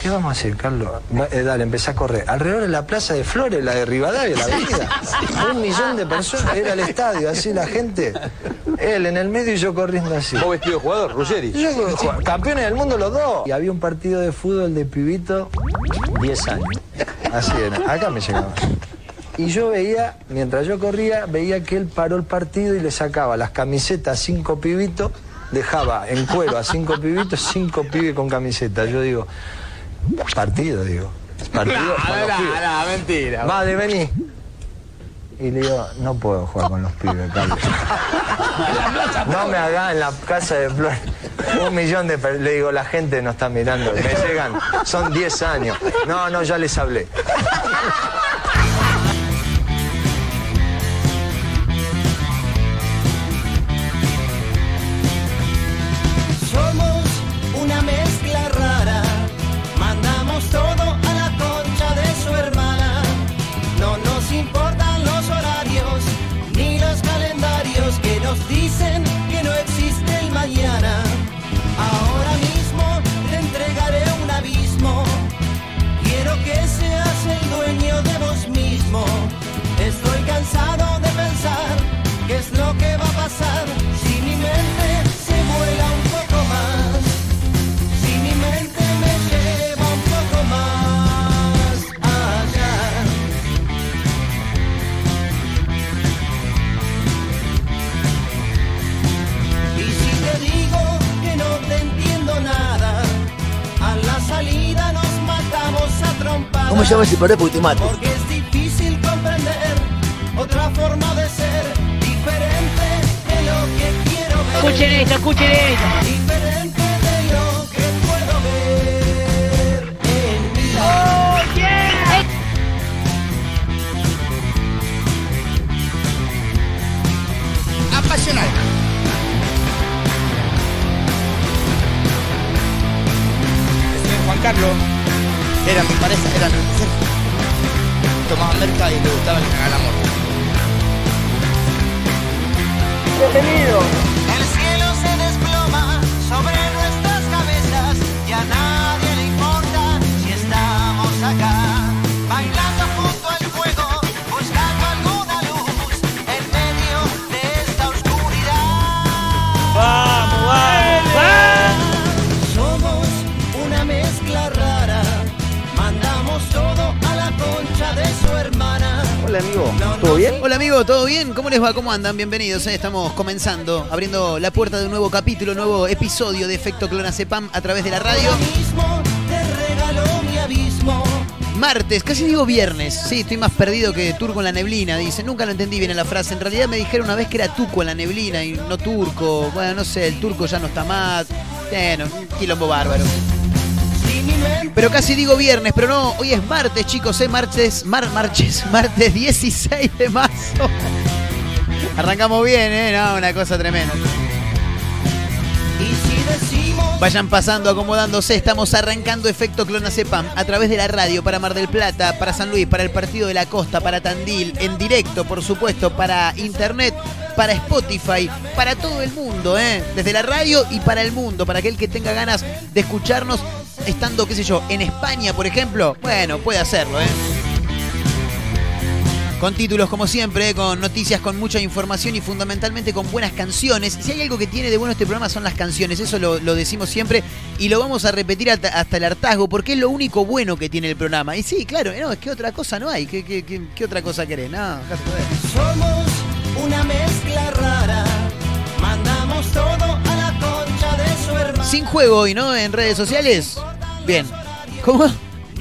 ¿Qué vamos a hacer, Carlos? Va- eh, dale, empecé a correr. Alrededor de la plaza de Flores, la de Rivadavia, la avenida. Un millón de personas, era el estadio, así la gente. Él en el medio y yo corriendo así. ¿Vos vestido de jugador, Ruggeri? Yo, jo- campeones del mundo los dos. Y había un partido de fútbol de pibito, 10 años. Así era, acá me llegaba. Y yo veía, mientras yo corría, veía que él paró el partido y le sacaba las camisetas a cinco pibitos, dejaba en cuero a cinco pibitos, cinco pibes con camiseta. Yo digo, partido, digo. Partido. pibes. no, mentira. Madre, vení. Y le digo, no puedo jugar con los pibes, Carlos. No me haga en la casa de Flores. Un millón de Le digo, la gente no está mirando. Me llegan, son 10 años. No, no, ya les hablé. Cansado de pensar qué es lo que va a pasar si mi mente se vuela un poco más. Si mi mente me lleva un poco más allá. Y si te digo que no te entiendo nada, a la salida nos matamos a trompadas. ¿Cómo llama ese paré porque te mato? Porque Escuchen esto, escuchen esto. ¿Cómo les va? ¿Cómo andan? Bienvenidos. eh. Estamos comenzando, abriendo la puerta de un nuevo capítulo, nuevo episodio de Efecto Clonacepam a través de la radio. Martes, casi digo viernes. Sí, estoy más perdido que turco en la neblina. Dice, nunca lo entendí bien en la frase. En realidad me dijeron una vez que era tuco en la neblina y no turco. Bueno, no sé, el turco ya no está más. Bueno, quilombo bárbaro. Pero casi digo viernes, pero no, hoy es martes, chicos, ¿eh? Martes, mar, marches, martes 16 de marzo. Arrancamos bien, ¿eh? No, una cosa tremenda. Vayan pasando, acomodándose. Estamos arrancando Efecto Clonacepam a través de la radio para Mar del Plata, para San Luis, para el Partido de la Costa, para Tandil, en directo, por supuesto, para Internet, para Spotify, para todo el mundo, ¿eh? Desde la radio y para el mundo, para aquel que tenga ganas de escucharnos estando, qué sé yo, en España, por ejemplo. Bueno, puede hacerlo, ¿eh? Con títulos como siempre, con noticias, con mucha información y fundamentalmente con buenas canciones. Si hay algo que tiene de bueno este programa son las canciones, eso lo, lo decimos siempre y lo vamos a repetir hasta, hasta el hartazgo porque es lo único bueno que tiene el programa. Y sí, claro, no, es que otra cosa no hay. ¿Qué, qué- qué- qué otra cosa querés? No, somos una mezcla rara, mandamos todo a la concha de su hermana. Sin juego hoy, ¿no? En redes sociales. Bien. ¿Cómo?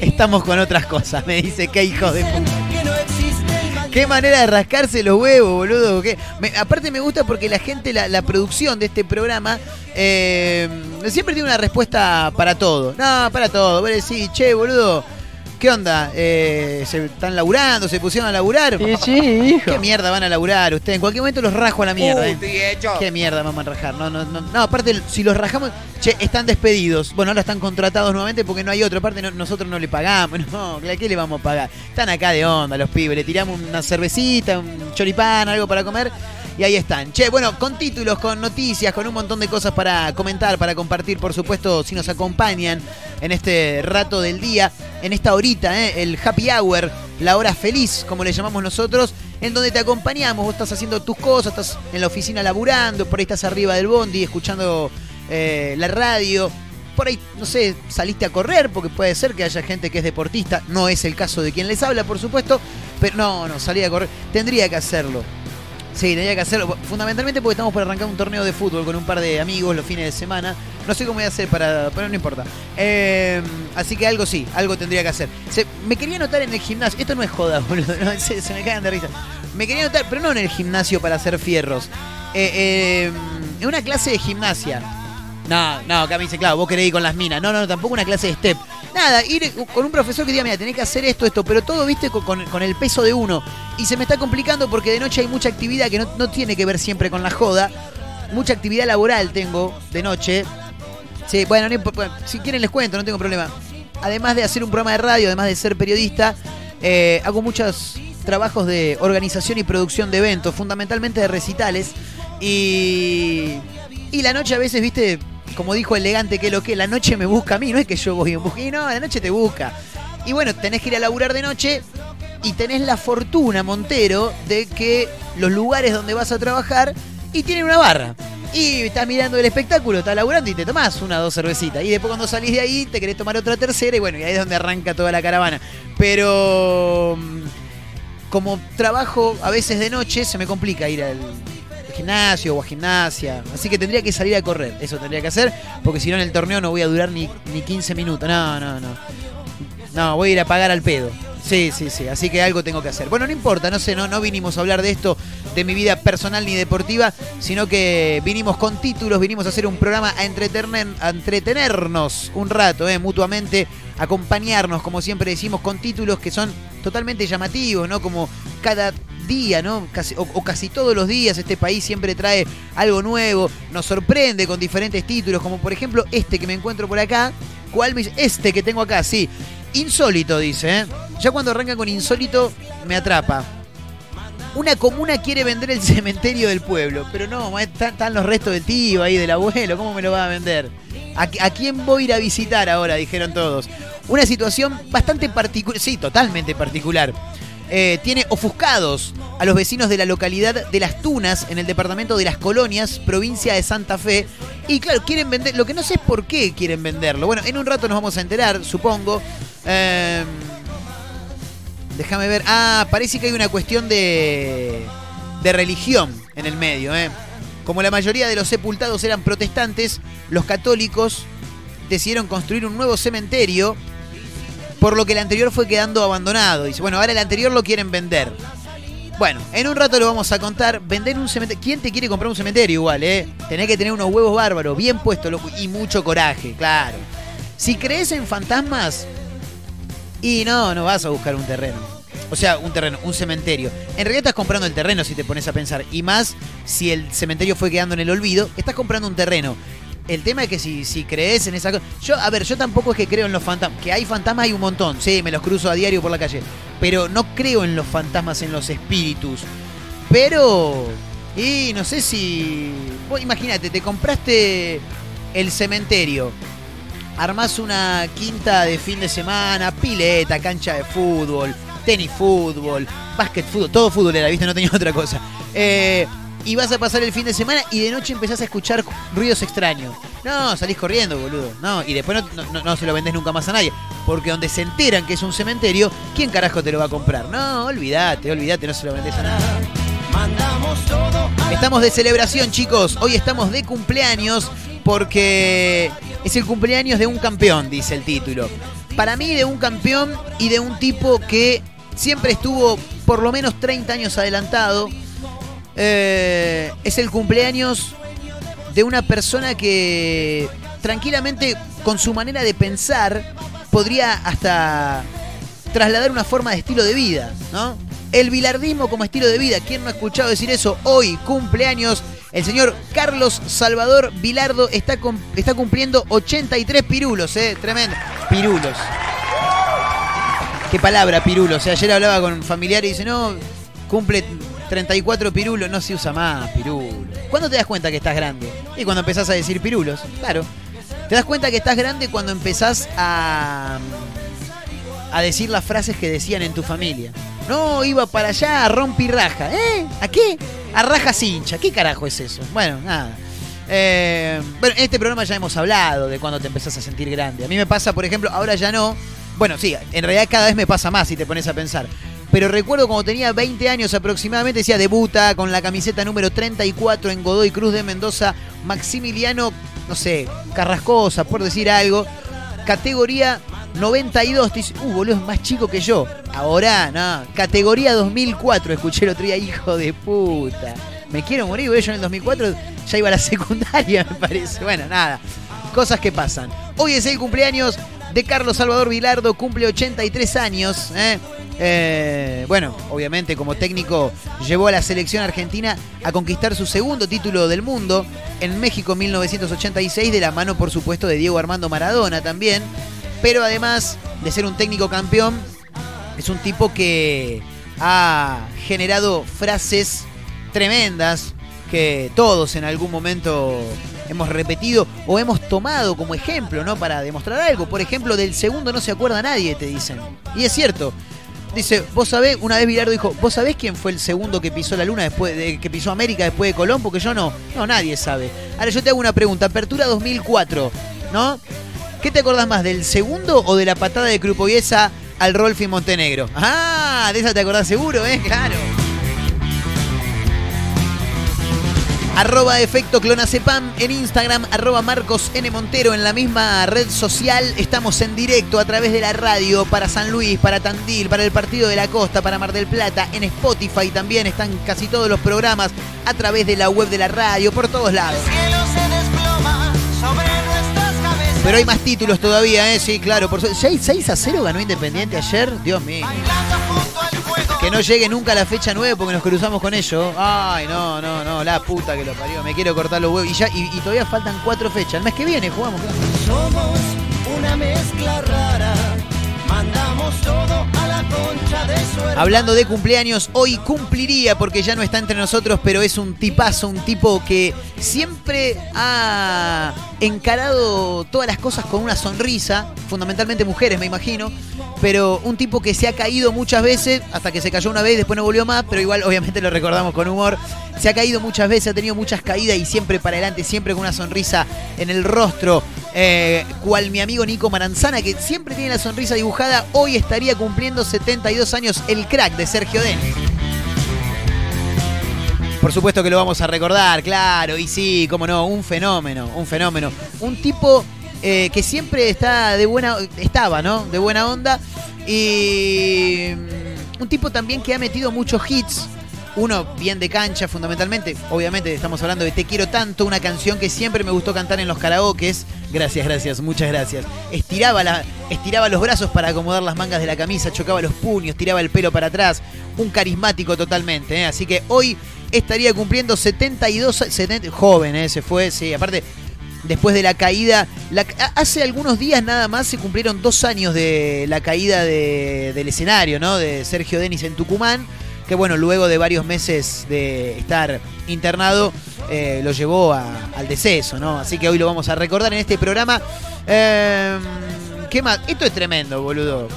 Estamos con otras cosas, me dice. Qué hijos de puta. Qué manera de rascarse los huevos, boludo. ¿qué? Aparte me gusta porque la gente, la, la producción de este programa, eh, siempre tiene una respuesta para todo. No, para todo. Vos decís, che, boludo, ¿qué onda? Eh, ¿Se están laburando? ¿Se pusieron a laburar? Sí, sí, hijo. ¿Qué mierda van a laburar ustedes? En cualquier momento los rajo a la mierda. ¿eh? hecho. ¿Qué mierda vamos a rajar? No, no, no. No, aparte, si los rajamos, che, están despedidos. Bueno, ahora están contratados nuevamente porque no hay otro. Aparte, no- nosotros no le pagamos. No, ¿a qué le vamos a pagar? Están acá de onda los pibes. Le tiramos una cervecita, un choripán, algo para comer. Y ahí están. Che, bueno, con títulos, con noticias, con un montón de cosas para comentar, para compartir, por supuesto, si nos acompañan en este rato del día, en esta horita, ¿eh? el happy hour, la hora feliz, como le llamamos nosotros, en donde te acompañamos, vos estás haciendo tus cosas, estás en la oficina laburando, por ahí estás arriba del bondi, escuchando eh, la radio, por ahí, no sé, saliste a correr, porque puede ser que haya gente que es deportista, no es el caso de quien les habla, por supuesto, pero no, no, salí a correr, tendría que hacerlo. Sí, tendría que hacerlo, fundamentalmente porque estamos por arrancar un torneo de fútbol con un par de amigos los fines de semana. No sé cómo voy a hacer para, pero no importa. Eh, así que algo sí, algo tendría que hacer. Me quería anotar en el gimnasio, esto no es joda, boludo, se me cagan de risa. Me quería anotar, pero no en el gimnasio para hacer fierros. Eh, eh, en una clase de gimnasia. No, no, acá me dice, claro, vos querés ir con las minas. No, no, tampoco una clase de step. Nada, ir con un profesor que diga, mira, tenés que hacer esto, esto, pero todo, viste, con, el peso de uno. Y se me está complicando porque de noche hay mucha actividad que no, tiene que ver siempre con la joda. Mucha actividad laboral tengo de noche. Sí, bueno, si quieren les cuento, no tengo problema. Además de hacer un programa de radio, además de ser periodista, eh, hago muchos trabajos de organización y producción de eventos, fundamentalmente de recitales. Y, y la noche a veces, viste, como dijo elegante que lo que, la noche me busca a mí, no es que yo voy en busca, no, la noche te busca. Y bueno, tenés que ir a laburar de noche y tenés la fortuna, Montero, de que los lugares donde vas a trabajar y tienen una barra. Y estás mirando el espectáculo, estás laburando y te tomás una o dos cervecitas. Y después cuando salís de ahí te querés tomar otra tercera y bueno, y ahí es donde arranca toda la caravana. Pero mm, como trabajo a veces de noche, se me complica ir al gimnasio o a gimnasia. Así que tendría que salir a correr, eso tendría que hacer, porque si no en el torneo no voy a durar ni, ni 15 minutos. No, no, no. No, voy a ir a pagar al pedo. Sí, sí, sí. Así que algo tengo que hacer. Bueno, no importa, no sé, no, no vinimos a hablar de esto, de mi vida personal ni deportiva, sino que vinimos con títulos, vinimos a hacer un programa a, entretener, a entretenernos un rato, eh, mutuamente, acompañarnos, como siempre decimos, con títulos que son totalmente llamativos, ¿no? Como cada día, ¿no? O, casi todos los días este país siempre trae algo nuevo, nos sorprende con diferentes títulos, como por ejemplo este que me encuentro por acá. ¿Cuál me? Este que tengo acá, sí. Insólito, dice. ¿eh? Ya cuando arranca con insólito, me atrapa. Una comuna quiere vender el cementerio del pueblo, pero no, están los restos del tío ahí, del abuelo, ¿cómo me lo va a vender? ¿A, a quién voy a ir a visitar ahora? Dijeron todos. Una situación bastante particular, sí, totalmente particular. Eh, tiene ofuscados a los vecinos de la localidad de Las Tunas, en el departamento de Las Colonias, provincia de Santa Fe. Y claro, quieren vender, lo que no sé es por qué quieren venderlo. Bueno, en un rato nos vamos a enterar, supongo. Eh, déjame ver. Ah, parece que hay una cuestión de, de religión en el medio. ¿eh? Como la mayoría de los sepultados eran protestantes, los católicos decidieron construir un nuevo cementerio por lo que el anterior fue quedando abandonado. Dice, bueno, ahora el anterior lo quieren vender. Bueno, en un rato lo vamos a contar. Vender un cementerio. ¿Quién te quiere comprar un cementerio igual, eh? Tenés que tener unos huevos bárbaros, bien puestos y mucho coraje, claro. Si crees en fantasmas, y no, no vas a buscar un terreno. O sea, un terreno, un cementerio. En realidad estás comprando el terreno si te pones a pensar. Y más si el cementerio fue quedando en el olvido, estás comprando un terreno. El tema es que si, si crees en esa cosa. Yo, a ver, yo tampoco es que creo en los fantasmas. Que hay fantasmas, hay un montón. Sí, me los cruzo a diario por la calle. Pero no creo en los fantasmas, en los espíritus. Pero. Y no sé si. Vos imagínate, te compraste el cementerio. Armás una quinta de fin de semana, pileta, cancha de fútbol, tenis fútbol, básquet fútbol, todo fútbol era, ¿viste? No tenía otra cosa. Eh, y vas a pasar el fin de semana y de noche empezás a escuchar ruidos extraños. No, salís corriendo, boludo. No, y después no, no- no se lo vendés nunca más a nadie. Porque donde se enteran que es un cementerio, ¿quién carajo te lo va a comprar? No, olvídate, olvídate, no se lo vendés a nadie. Mandamos todo a Estamos de celebración, chicos. Hoy estamos de cumpleaños porque es el cumpleaños de un campeón, dice el título. Para mí, de un campeón y de un tipo que siempre estuvo por lo menos 30 años adelantado. Eh, es el cumpleaños de una persona que tranquilamente, con su manera de pensar, podría hasta trasladar una forma de estilo de vida, ¿no? El bilardismo como estilo de vida. ¿Quién no ha escuchado decir eso? Hoy, cumpleaños, el señor Carlos Salvador Vilardo está, está cumpliendo 83 pirulos, ¿eh? Tremendo. Pirulos. Qué palabra, pirulos. O sea, ayer hablaba con un familiar y dice, no, cumple 34 pirulos, no se usa más pirulo. ¿Cuándo te das cuenta que estás grande? Y cuando empezás a decir pirulos, claro. Te das cuenta que estás grande cuando empezás a, a decir las frases que decían en tu familia. No, iba para allá a raja. ¿Eh? ¿A qué? A raja hincha. ¿Qué carajo es eso? Bueno, nada. Eh, bueno, en este programa ya hemos hablado de cuando te empezás a sentir grande. A mí me pasa, por ejemplo, ahora ya no. Bueno, sí, en realidad cada vez me pasa más si te pones a pensar. Pero recuerdo cuando tenía 20 años aproximadamente, decía debuta con la camiseta número 34 en Godoy Cruz de Mendoza, Maximiliano, no sé, Carrascosa, por decir algo, categoría 92. Te dice, uh, boludo, es más chico que yo. Ahora, no, categoría 2004, escuché el otro día, hijo de puta. Me quiero morir, boludo, yo en el 2004 ya iba a la secundaria, me parece. Bueno, nada, cosas que pasan. Hoy es el cumpleaños de Carlos Salvador Vilardo, cumple 83 años. ¿eh? Eh, bueno, obviamente como técnico llevó a la selección argentina a conquistar su segundo título del mundo en México en 1986, de la mano por supuesto de Diego Armando Maradona también. Pero además de ser un técnico campeón, es un tipo que ha generado frases tremendas que todos en algún momento hemos repetido o hemos tomado como ejemplo, ¿no? Para demostrar algo. Por ejemplo, del segundo no se acuerda nadie, te dicen. Y es cierto. Dice, vos sabés, una vez Bilardo dijo, ¿vos sabés quién fue el segundo que pisó la luna después de que pisó América después de Colón? Porque yo no. No, nadie sabe. Ahora yo te hago una pregunta. Apertura 2004, ¿no? ¿Qué te acordás más, del segundo o de la patada de Crupoviesa al Rolfi Montenegro? Ah, de esa te acordás seguro, ¿eh? Claro. Arroba efecto clonacepam en Instagram, arroba Marcos N. Montero en la misma red social. Estamos en directo a través de la radio para San Luis, para Tandil, para el Partido de la Costa, para Mar del Plata. En Spotify también están casi todos los programas a través de la web de la radio, por todos lados. Pero hay más títulos todavía, ¿eh? Sí, claro. Por su- 6, 6 a 0 ganó Independiente ayer. Dios mío. Que no llegue nunca la fecha 9 porque nos cruzamos con ellos. Ay, no, no, no. La puta que lo parió. Me quiero cortar los huevos. Y, ya, y, todavía faltan cuatro fechas. El mes que viene jugamos. Somos una mezcla rara. Mandamos todo a Hablando de cumpleaños, hoy cumpliría porque ya no está entre nosotros, pero es un tipazo, un tipo que siempre ha encarado todas las cosas con una sonrisa, fundamentalmente mujeres me imagino, pero un tipo que se ha caído muchas veces, hasta que se cayó una vez después no volvió más, pero igual obviamente lo recordamos con humor, se ha caído muchas veces, ha tenido muchas caídas y siempre para adelante, siempre con una sonrisa en el rostro, eh, cual mi amigo Nico Maranzana, que siempre tiene la sonrisa dibujada, hoy estaría cumpliendo 72 años el crack de Sergio Denis. Por supuesto que lo vamos a recordar, claro, y sí, cómo no, un fenómeno, un fenómeno. Un tipo eh, que siempre está de buena, estaba, ¿no? De buena onda. Y mm, un tipo también que ha metido muchos hits. Uno bien de cancha, fundamentalmente. Obviamente estamos hablando de Te quiero tanto, una canción que siempre me gustó cantar en los karaokes. Gracias, gracias, muchas gracias. Estiraba, la, estiraba los brazos para acomodar las mangas de la camisa, chocaba los puños, tiraba el pelo para atrás. Un carismático totalmente, ¿eh? Así que hoy estaría cumpliendo 72, 70, joven, ¿eh? se fue, sí, aparte, después de la caída, la- hace algunos días nada más se cumplieron dos años de la caída de- del escenario, ¿no? De Sergio Denis en Tucumán, que bueno, luego de varios meses de estar internado, eh, lo llevó a- al deceso, ¿no? Así que hoy lo vamos a recordar en este programa. Eh, ¿Qué más? Esto es tremendo, boludo.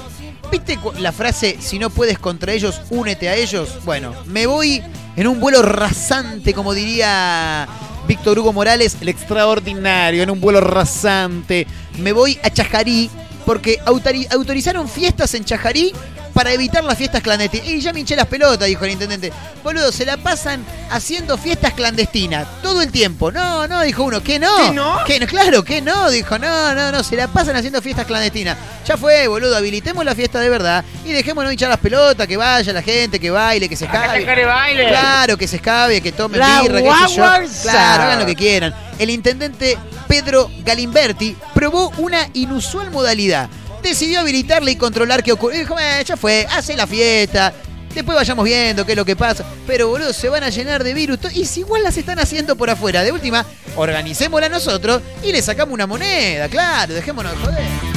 ¿Viste la frase, si no puedes contra ellos, únete a ellos? Bueno, me voy en un vuelo rasante, como diría Víctor Hugo Morales, el extraordinario, en un vuelo rasante. Me voy a Chajarí, porque autori- autorizaron fiestas en Chajarí para evitar las fiestas clandestinas. Y ya me hinché las pelotas, dijo el intendente. Boludo, se la pasan haciendo fiestas clandestinas todo el tiempo. No, no, dijo uno. ¿Qué no? ¿Qué no? ¿Qué no? Claro, que no, dijo. No, no, no, se la pasan haciendo fiestas clandestinas. Ya fue, boludo, habilitemos la fiesta de verdad y dejémonos hinchar las pelotas, que vaya la gente, que baile, que se escabe. baile. Claro, que se escabe, que tomen La birra, qué sé yo. Claro, hagan lo que quieran. El intendente Pedro Galimberti probó una inusual modalidad. Decidió habilitarle y controlar qué ocurrió. Dijo, "Eh, ya fue, hace la fiesta. Después vayamos viendo qué es lo que pasa. Pero, boludo, se van a llenar de virus. Y si igual las están haciendo por afuera. De última, organicémosla nosotros y le sacamos una moneda. Claro, dejémonos de joder.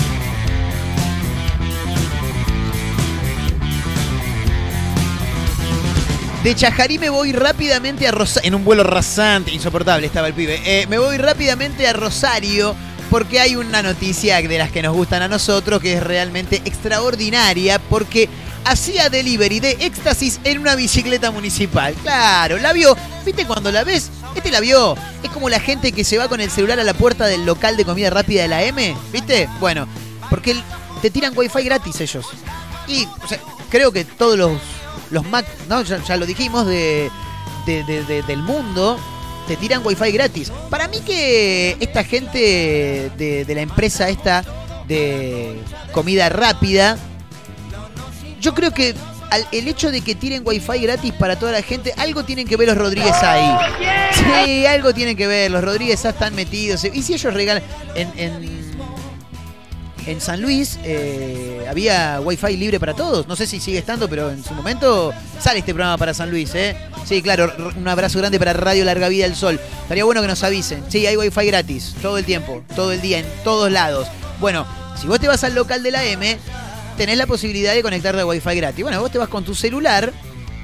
De Chajarí me voy rápidamente a Rosario. En un vuelo rasante, insoportable estaba el pibe. Eh, me voy rápidamente a Rosario porque hay una noticia de las que nos gustan a nosotros que es realmente extraordinaria porque hacía delivery de éxtasis en una bicicleta municipal. Claro, la vio. ¿Viste cuando la ves? Este la vio. Es como la gente que se va con el celular a la puerta del local de comida rápida de la M. ¿Viste? Bueno, porque te tiran wifi gratis ellos. Y creo que todos los, los Mac, ¿no? ya, lo dijimos, de- de- del mundo, te tiran wifi gratis. Para mí que esta gente de, de la empresa esta de comida rápida, yo creo que al- el hecho de que tiren wifi gratis para toda la gente, algo tienen que ver los Rodríguez ahí. Sí, algo tienen que ver, los Rodríguez están metidos. Y si ellos regalan en... en en San Luis eh, había wifi libre para todos. No sé si sigue estando, pero en su momento sale este programa para San Luis, ¿eh? Sí, claro, un abrazo grande para Radio Larga Vida del Sol. Estaría bueno que nos avisen. Sí, hay wifi gratis, todo el tiempo, todo el día, en todos lados. Bueno, si vos te vas al local de la M, tenés la posibilidad de conectarte a wifi gratis. Bueno, vos te vas con tu celular.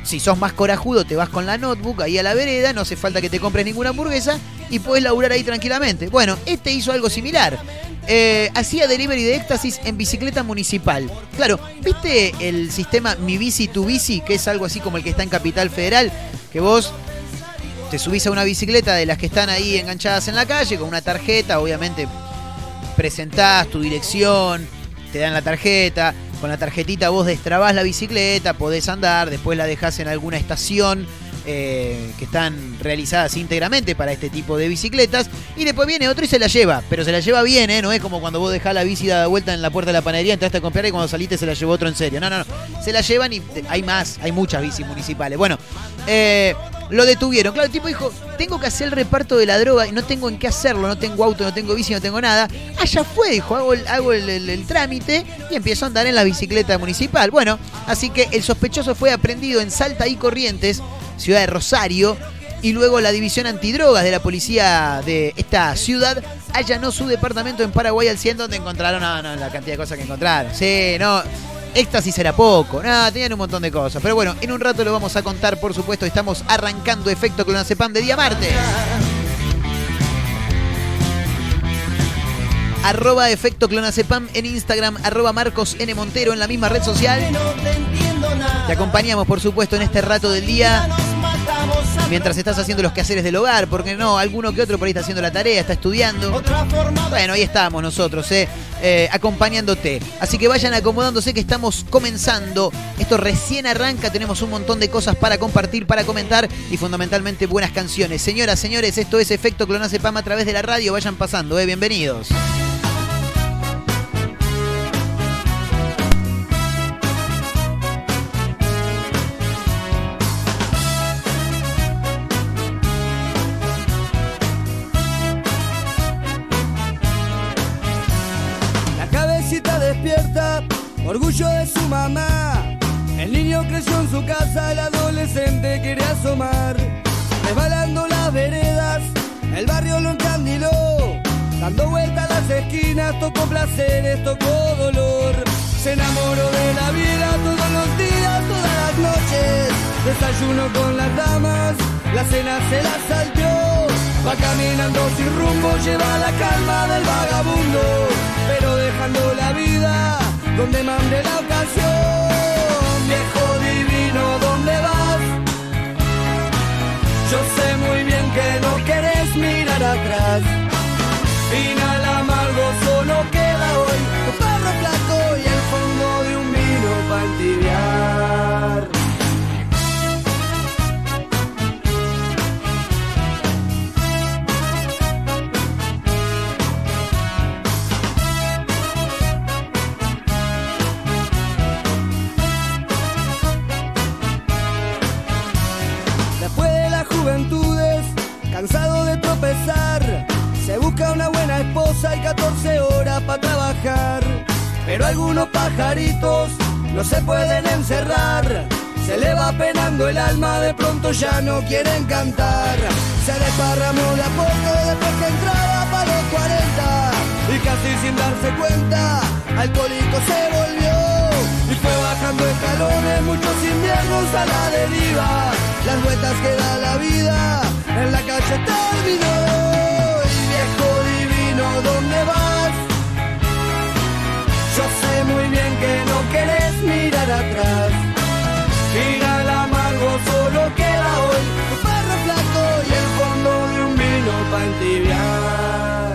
Si sos más corajudo, te vas con la notebook ahí a la vereda, no hace falta que te compres ninguna hamburguesa y puedes laburar ahí tranquilamente. Bueno, este hizo algo similar. Eh, hacía delivery de éxtasis en bicicleta municipal. Claro, ¿viste el sistema Mi Bici Tu Bici? Que es algo así como el que está en Capital Federal, que vos te subís a una bicicleta de las que están ahí enganchadas en la calle con una tarjeta, obviamente presentás tu dirección, te dan la tarjeta, con la tarjetita vos destrabás la bicicleta, podés andar, después la dejás en alguna estación eh, que están realizadas íntegramente para este tipo de bicicletas, y después viene otro y se la lleva, pero se la lleva bien, ¿eh? no es como cuando vos dejás la bici dada vuelta en la puerta de la panadería, entraste a comprar y cuando saliste se la llevó otro en serio. No, no, no, se la llevan y hay más, hay muchas bicis municipales. Bueno, eh, lo detuvieron. Claro, el tipo dijo, tengo que hacer el reparto de la droga y no tengo en qué hacerlo, no tengo auto, no tengo bici, no tengo nada. Allá fue, dijo, hago el- el trámite y empiezo a andar en la bicicleta municipal. Bueno, así que el sospechoso fue aprendido en Salta y Corrientes, ciudad de Rosario, y luego la división antidrogas de la policía de esta ciudad allanó su departamento en Paraguay al 100 donde encontraron la cantidad de cosas que encontraron. Sí, no, éxtasis era poco, no, tenían un montón de cosas. Pero bueno, en un rato lo vamos a contar, por supuesto, estamos arrancando efecto clonazepam de día martes. Arroba efecto clonazepam en Instagram, arroba Marcos N. Montero en la misma red social. Te acompañamos, por supuesto, en este rato del día. Mientras estás haciendo los quehaceres del hogar, porque no, alguno que otro por ahí está haciendo la tarea, está estudiando. Bueno, ahí estamos nosotros, eh, eh, acompañándote. Así que vayan acomodándose que estamos comenzando. Esto recién arranca, tenemos un montón de cosas para compartir, para comentar y fundamentalmente buenas canciones. Señoras, señores, esto es Efecto Clonazepam a través de la radio. Vayan pasando, eh, bienvenidos. Orgullo de su mamá. El niño creció en su casa, el adolescente quiere asomar. Resbalando las veredas, el barrio lo encandiló. Dando vueltas las esquinas, tocó placeres, tocó dolor. Se enamoró de la vida todos los días, todas las noches. Desayuno con las damas, la cena se la salteó. Va caminando sin rumbo, lleva la calma del vagabundo, pero dejando la vida donde mande la ocasión. Viejo divino, ¿dónde vas? Yo sé muy bien que no querés mirar atrás. Final amargo solo queda hoy buena esposa y 14 horas para trabajar. Pero algunos pajaritos no se pueden encerrar. Se le va penando el alma, de pronto ya no quieren cantar. Se desparramó de a poco después que entraba para los 40. Y casi sin darse cuenta, alcohólico se volvió. Y fue bajando escalones, muchos inviernos a la deriva. las vueltas que da la vida en la calle terminó. Divino, ¿dónde vas? Yo sé muy bien que no querés mirar atrás. Mira el amargo, solo queda hoy tu perro flaco y el fondo de un vino para entibiar.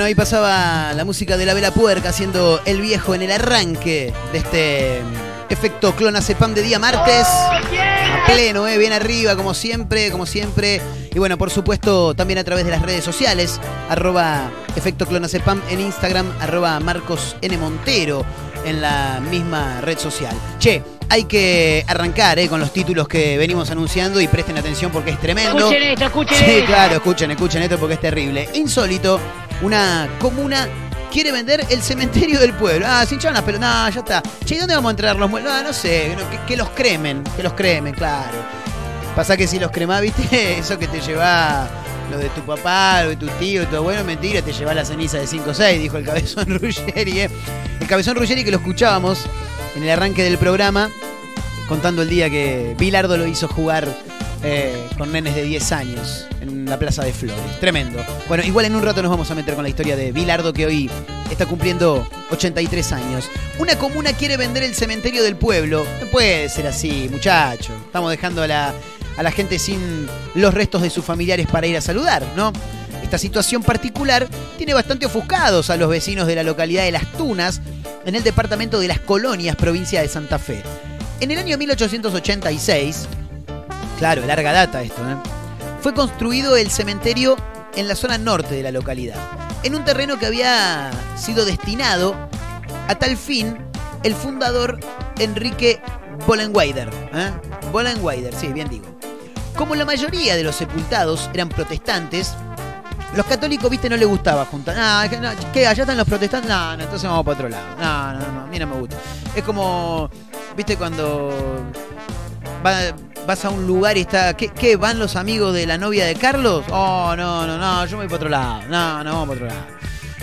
Bueno, ahí pasaba la música de la vela puerca haciendo el viejo en el arranque de este mm, efecto clonazepam de día martes. A pleno, eh, bien arriba, como siempre, como siempre. Y bueno, por supuesto, también a través de las redes sociales, arroba efecto clonazepam en Instagram, arroba Marcos N. Montero en la misma red social. Che, hay que arrancar eh, con los títulos que venimos anunciando y presten atención porque es tremendo. Escuchen esto, escuchen Sí, esto. claro, escuchen, escuchen esto porque es terrible. Insólito, una comuna quiere vender el cementerio del pueblo. Ah, sin hincharon las pelotas. No, ya está. Che, ¿y dónde vamos a entrar los muertos? No, no sé, que, los cremen, que los cremen, claro. Pasa que si los cremás, viste, eso que te lleva lo de tu papá, lo de tu tío, tu abuelo, mentira, te lleva la ceniza de 5 o 6, dijo el cabezón Ruggeri. eh. El cabezón Ruggeri que lo escuchábamos en el arranque del programa, contando el día que Bilardo lo hizo jugar eh, con nenes de 10 años en la Plaza de Flores. Tremendo. Bueno, igual en un rato nos vamos a meter con la historia de Bilardo que hoy está cumpliendo 83 años. Una comuna quiere vender el cementerio del pueblo. No puede ser así, muchacho. Estamos dejando a la, a la gente sin los restos de sus familiares para ir a saludar, ¿no? Esta situación particular tiene bastante ofuscados a los vecinos de la localidad de Las Tunas, en el departamento de Las Colonias, provincia de Santa Fe. En el año 1886, claro, larga data esto, ¿eh? fue construido el cementerio en la zona norte de la localidad, en un terreno que había sido destinado a tal fin el fundador Enrique Bollenweider. ¿eh? Bollenweider, sí, bien digo. Como la mayoría de los sepultados eran protestantes, los católicos, viste, no les gustaba juntar. Que no, ¿qué? ¿Allá están los protestantes? No, no, entonces vamos para otro lado. No, no, no, a mí no me gusta. Es como, viste, cuando vas a un lugar y está. ¿qué? ¿Van los amigos de la novia de Carlos? Oh, no, no, no, yo me voy para otro lado. No, no, vamos para otro lado.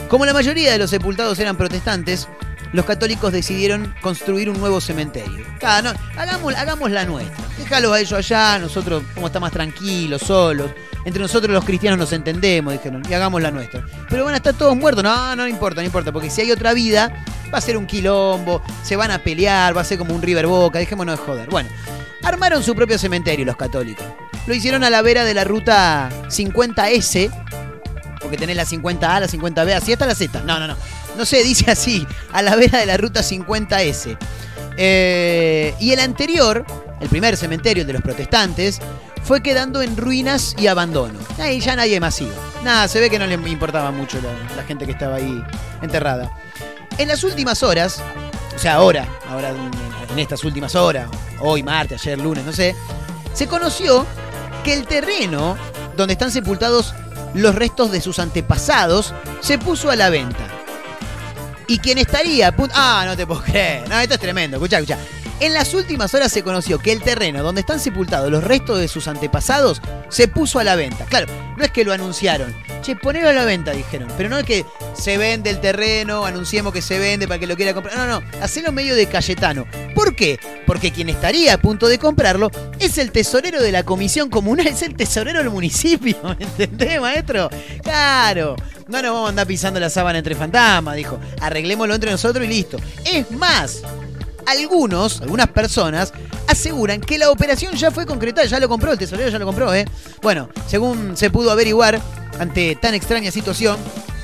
Como la mayoría de los sepultados eran protestantes, los católicos decidieron construir un nuevo cementerio. Ah, no, hagamos, hagamos la nuestra. Déjalos a ellos allá, nosotros como está más tranquilos, solos. Entre nosotros los cristianos nos entendemos, dijeron, y hagamos la nuestra. Pero van a estar todos muertos. No, no importa, no importa, porque si hay otra vida, va a ser un quilombo, se van a pelear, va a ser como un River Boca, dejémonos de joder. Bueno, armaron su propio cementerio los católicos. lo hicieron a la vera de la ruta 50S, porque tenés la 50A, la 50B, así hasta la Z. No, no, no. No sé, dice así, a la vera de la ruta 50S. Eh, y el anterior, el primer cementerio, de los protestantes, fue quedando en ruinas y abandono. Ahí ya nadie más iba. Nada, se ve que no le importaba mucho la, la gente que estaba ahí enterrada. En las últimas horas, o sea, ahora, ahora en- estas últimas horas, hoy, martes, ayer, lunes, no sé, se conoció que el terreno donde están sepultados los restos de sus antepasados se puso a la venta. Y quien estaría... Ah, no te puedo creer. No, esto es tremendo. Escucha, escucha. En las últimas horas se conoció que el terreno donde están sepultados los restos de sus antepasados se puso a la venta. Claro, no es que lo anunciaron. Che, ponelo a la venta, dijeron. Pero no es que se vende el terreno, anunciemos que se vende para que lo quiera comprar. No, no, hacelo medio de Cayetano. ¿Por qué? Porque quien estaría a punto de comprarlo es el tesorero de la comisión comunal, es el tesorero del municipio. ¿Me entendés, maestro? Claro. No nos vamos a andar pisando la sábana entre fantasmas, dijo. Arreglémoslo entre nosotros y listo. Es más, algunos, algunas personas, aseguran que la operación ya fue concretada, ya lo compró, el tesorero ya lo compró, ¿eh? Bueno, según se pudo averiguar, ante tan extraña situación,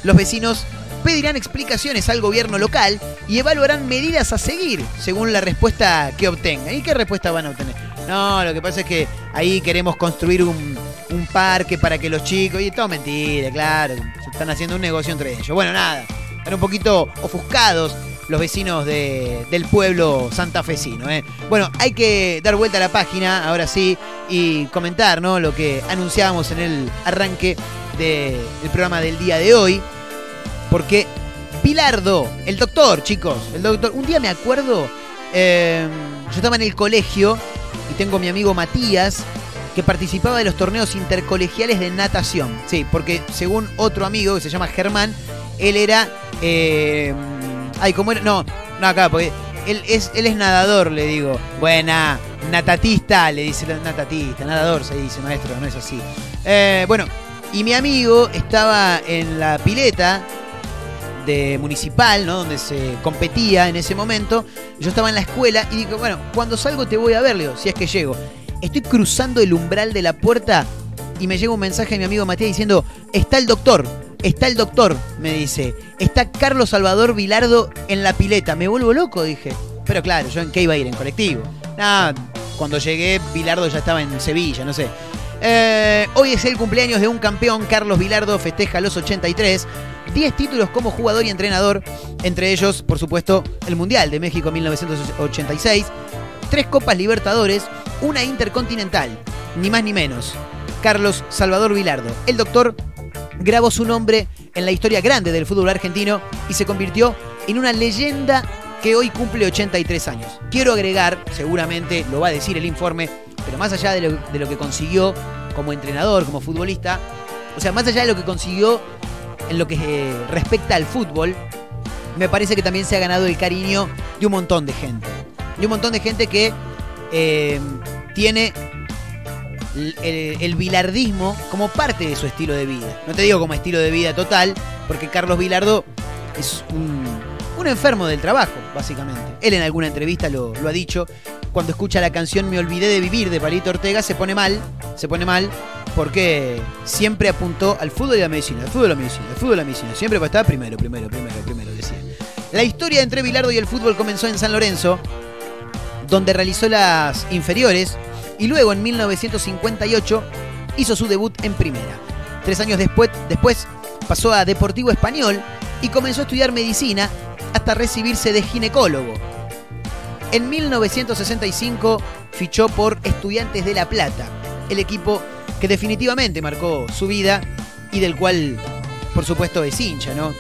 los vecinos pedirán explicaciones al gobierno local y evaluarán medidas a seguir según la respuesta que obtengan. ¿Y qué respuesta van a obtener? No, lo que pasa es que ahí queremos construir un, un parque para que los chicos... Y todo mentira, claro. Se están haciendo un negocio entre ellos. Bueno, nada. Están un poquito ofuscados los vecinos de- del pueblo santafesino. ¿eh? Bueno, hay que dar vuelta a la página, ahora sí, y comentar ¿no? lo que anunciábamos en el arranque del programa del día de hoy. Porque Pilardo, el doctor, chicos, el doctor, un día me acuerdo, eh, yo estaba en el colegio y tengo a mi amigo Matías que participaba de los torneos intercolegiales de natación. Sí, porque según otro amigo que se llama Germán, él era... eh, ay, ¿cómo era? No, no acá, porque él es, él es nadador, le digo. Buena, natatista, le dice natatista, nadador se dice, maestro, no es así. Eh, bueno, y mi amigo estaba en la pileta de municipal, ¿no? Donde se competía en ese momento. Yo estaba en la escuela y digo, bueno, cuando salgo te voy a ver, Leo, si es que llego. Estoy cruzando el umbral de la puerta y me llega un mensaje de mi amigo Matías diciendo, está el doctor, está el doctor, me dice. Está Carlos Salvador Vilardo en la pileta. Me vuelvo loco, dije. Pero claro, yo en qué iba a ir, en colectivo. Nada, cuando llegué, Vilardo ya estaba en Sevilla, no sé. Eh, hoy es el cumpleaños de un campeón, Carlos Vilardo festeja los 83. 10 títulos como jugador y entrenador, entre ellos, por supuesto, el Mundial de México 1986, tres Copas Libertadores, una Intercontinental, ni más ni menos. Carlos Salvador Vilardo, el doctor, grabó su nombre en la historia grande del fútbol argentino y se convirtió en una leyenda que hoy cumple 83 años. Quiero agregar, seguramente lo va a decir el informe, pero más allá de lo, de lo que consiguió como entrenador, como futbolista, o sea, más allá de lo que consiguió en lo que eh, respecta al fútbol, me parece que también se ha ganado el cariño de un montón de gente. De un montón de gente que eh, tiene el, bilardismo como parte de su estilo de vida. No te digo como estilo de vida total, porque Carlos Vilardo es un, enfermo del trabajo, básicamente. Él en alguna entrevista lo, ha dicho. Cuando escucha la canción Me olvidé de vivir de Palito Ortega, se pone mal, se pone mal, porque siempre apuntó al fútbol y la medicina, al fútbol y la medicina, al fútbol y la medicina. Siempre estar primero, primero, primero, primero, decía. La historia entre Bilardo y el fútbol comenzó en San Lorenzo, donde realizó las inferiores y luego en 1958 hizo su debut en primera. Tres años después, después pasó a Deportivo Español y comenzó a estudiar medicina hasta recibirse de ginecólogo. En 1965 fichó por Estudiantes de La Plata, el equipo que definitivamente marcó su vida y del cual, por supuesto, es hincha, ¿no?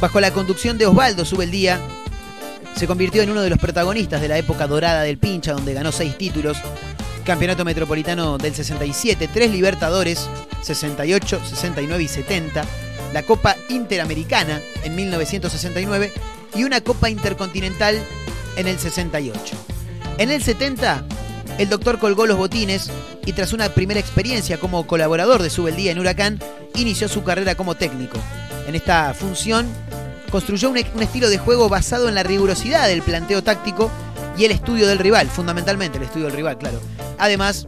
Bajo la conducción de Osvaldo Subeldía, se convirtió en uno de los protagonistas de la época dorada del pincha, donde ganó seis títulos, Campeonato Metropolitano del 67, tres Libertadores, 68, 69 y 70, la Copa Interamericana en 1969 y una Copa Intercontinental en el 68. En el 70, el doctor colgó los botines y tras una primera experiencia como colaborador de Subeldía en Huracán, inició su carrera como técnico. En esta función, construyó un, un estilo de juego basado en la rigurosidad del planteo táctico y el estudio del rival, fundamentalmente el estudio del rival, claro. Además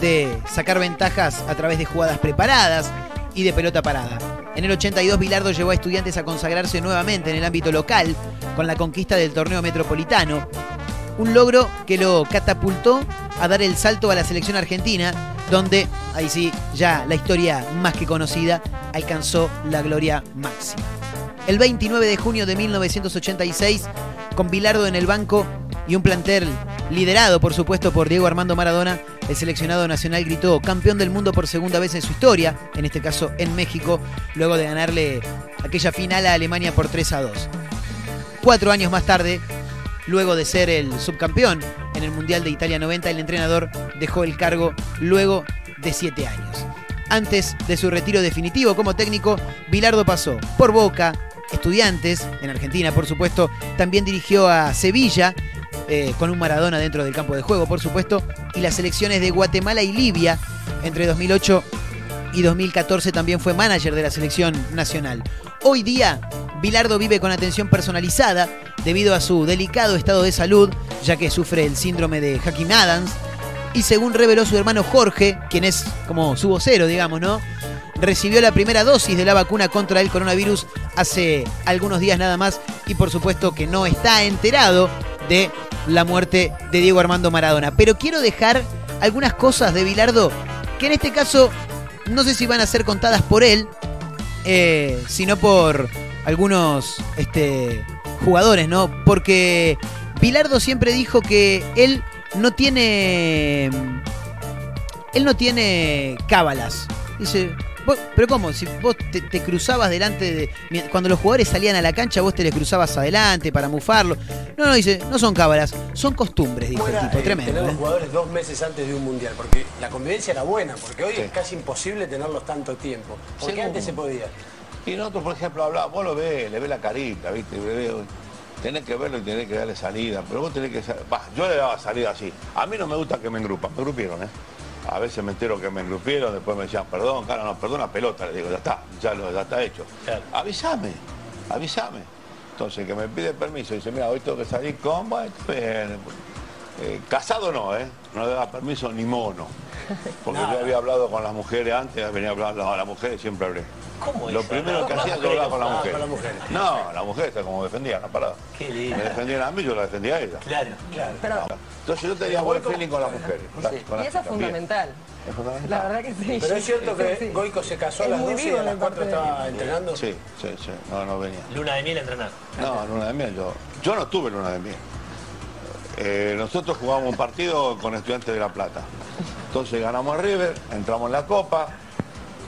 de sacar ventajas a través de jugadas preparadas y de pelota parada. En el 82 Bilardo llevó a estudiantes a consagrarse nuevamente en el ámbito local con la conquista del torneo metropolitano, un logro que lo catapultó a dar el salto a la selección argentina, donde, ahí sí, ya la historia más que conocida, alcanzó la gloria máxima. El 29 de junio de 1986, con Bilardo en el banco y un plantel liderado, por supuesto, por Diego Armando Maradona, el seleccionado nacional gritó campeón del mundo por segunda vez en su historia, en este caso en México, luego de ganarle aquella final a Alemania por 3 a 2. Cuatro años más tarde, luego de ser el subcampeón en el Mundial de Italia 90, el entrenador dejó el cargo luego de siete años. Antes de su retiro definitivo como técnico, Bilardo pasó por Boca, Estudiantes, en Argentina por supuesto, también dirigió a Sevilla, eh, con un Maradona dentro del campo de juego por supuesto, y las selecciones de Guatemala y Libia entre 2008 y 2014 también fue manager de la selección nacional. Hoy día, Bilardo vive con atención personalizada debido a su delicado estado de salud, ya que sufre el síndrome de Hacking Adams. Y según reveló su hermano Jorge, quien es como su vocero, digamos, ¿no? Recibió la primera dosis de la vacuna contra el coronavirus hace algunos días nada más y por supuesto que no está enterado de la muerte de Diego Armando Maradona. Pero quiero dejar algunas cosas de Bilardo que en este caso no sé si van a ser contadas por él, eh, sino por algunos este, jugadores, ¿no? Porque Bilardo siempre dijo que él no tiene. Él no tiene cábalas. Dice. "Vos- pero ¿cómo? Si vos te, te cruzabas delante de. Cuando los jugadores salían a la cancha, vos te les cruzabas adelante para mufarlo. No, no, dice, no son cábalas, son costumbres, dijo ¿Cómo el tipo. eh, Tremendo. tener ¿eh? los jugadores dos meses antes de un mundial? Porque la convivencia era buena, porque hoy Sí. es casi imposible tenerlos tanto tiempo. Porque Seguro. antes se podía. Y nosotros, por ejemplo, hablamos, vos lo ves, le ves la carita, ¿viste? Le ves- tenés que verlo y tenés que darle salida, pero vos tenés que... bah, yo le daba salida así. A mí no me gusta que me engrupan, me engrupieron, ¿eh? A veces me entero que me engrupieron, después me decían, perdón, cara, no, perdona, pelota. Le digo, ya está, ya, lo, ya está hecho. Claro. Avísame, avísame. Entonces, que me pide permiso, dice, mira, hoy tengo que salir con... Bueno, bien, eh, casado no, ¿eh? No le da permiso ni mono. Porque yo había hablado con las mujeres antes, venía hablando con las mujeres, siempre hablé. ¿Cómo Lo eso? primero que hacía yo hablaba con las mujeres. con las mujeres. No, la mujer está como defendía, la parada. Qué lindo. Me defendían a mí, yo la defendía a ella. Claro, claro. Pero, Entonces yo tenía buen feeling con las mujeres. las y eso es fundamental. Es fundamental. La verdad que sí. Pero es cierto que Sí. Goico se casó a las muy 12 y a las el 4 partido. estaba entrenando. Sí, sí, sí. No, no venía. Luna de miel a entrenar. No, luna de miel, yo, yo no tuve luna de miel. Eh, nosotros jugábamos un partido con estudiantes de La Plata. Entonces ganamos a River, entramos en la Copa,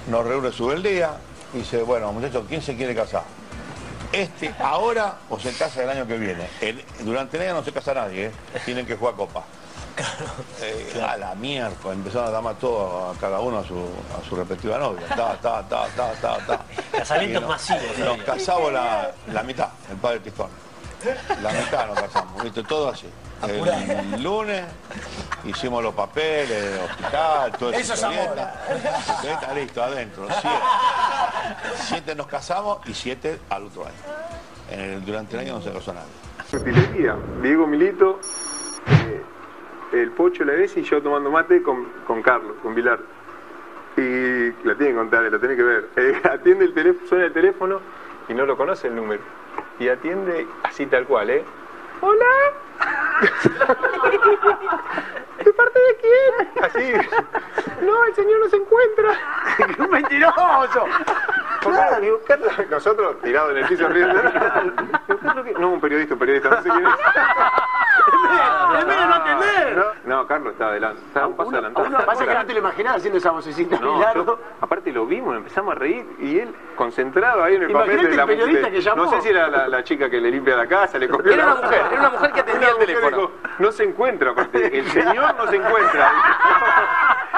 nos reúne sube el día y dice, bueno, muchachos, ¿quién se quiere casar? Este ahora o se casa el año que viene. El- durante el año no se casa nadie, ¿eh? tienen que jugar Copa. Eh, A la miércoles, empezaron a llamar todo a cada uno a su, a su respectiva novia. Ta, ta, ta, ta, ta, ta. Casamientos nos- masivos, Nos casamos la, la mitad, el padre Tistón. La mitad nos casamos, viste, todo así. El lunes hicimos los papeles, el hospital, todo Eso es amor. Historieta, listo, adentro. Siete. Siete nos casamos y siete al otro año. En el- durante el año no se casó nadie. Utilería. Diego Milito, eh, el Pocho, la vez y yo tomando mate con, con Carlos, con Vilar. Y la tienen que contar, la tienen que ver. Eh, atiende el teléfono, suena el teléfono y no lo conoce el número. Y atiende así tal cual, ¿eh? ¡Hola! ¿De parte de quién? Así. No, el señor no se encuentra. ¡Qué mentiroso! Claro, digo, Carlos, nosotros tirados en el piso riendo. No, un periodista, un periodista, no sé quién es. No atender. No, no, Carlos está adelante, está un paso adelantado. Pasa que no te lo imaginabas haciendo esa vocecita. No, yo- aparte lo vimos, empezamos a reír y él concentrado ahí en el Imagínate papel de la el periodista de- que llamó. No sé si era la, la chica que le limpia la casa, le copió Era la- una mujer, era una mujer que atendía el teléfono. dijo, no se encuentra, aparte, el señor no se encuentra.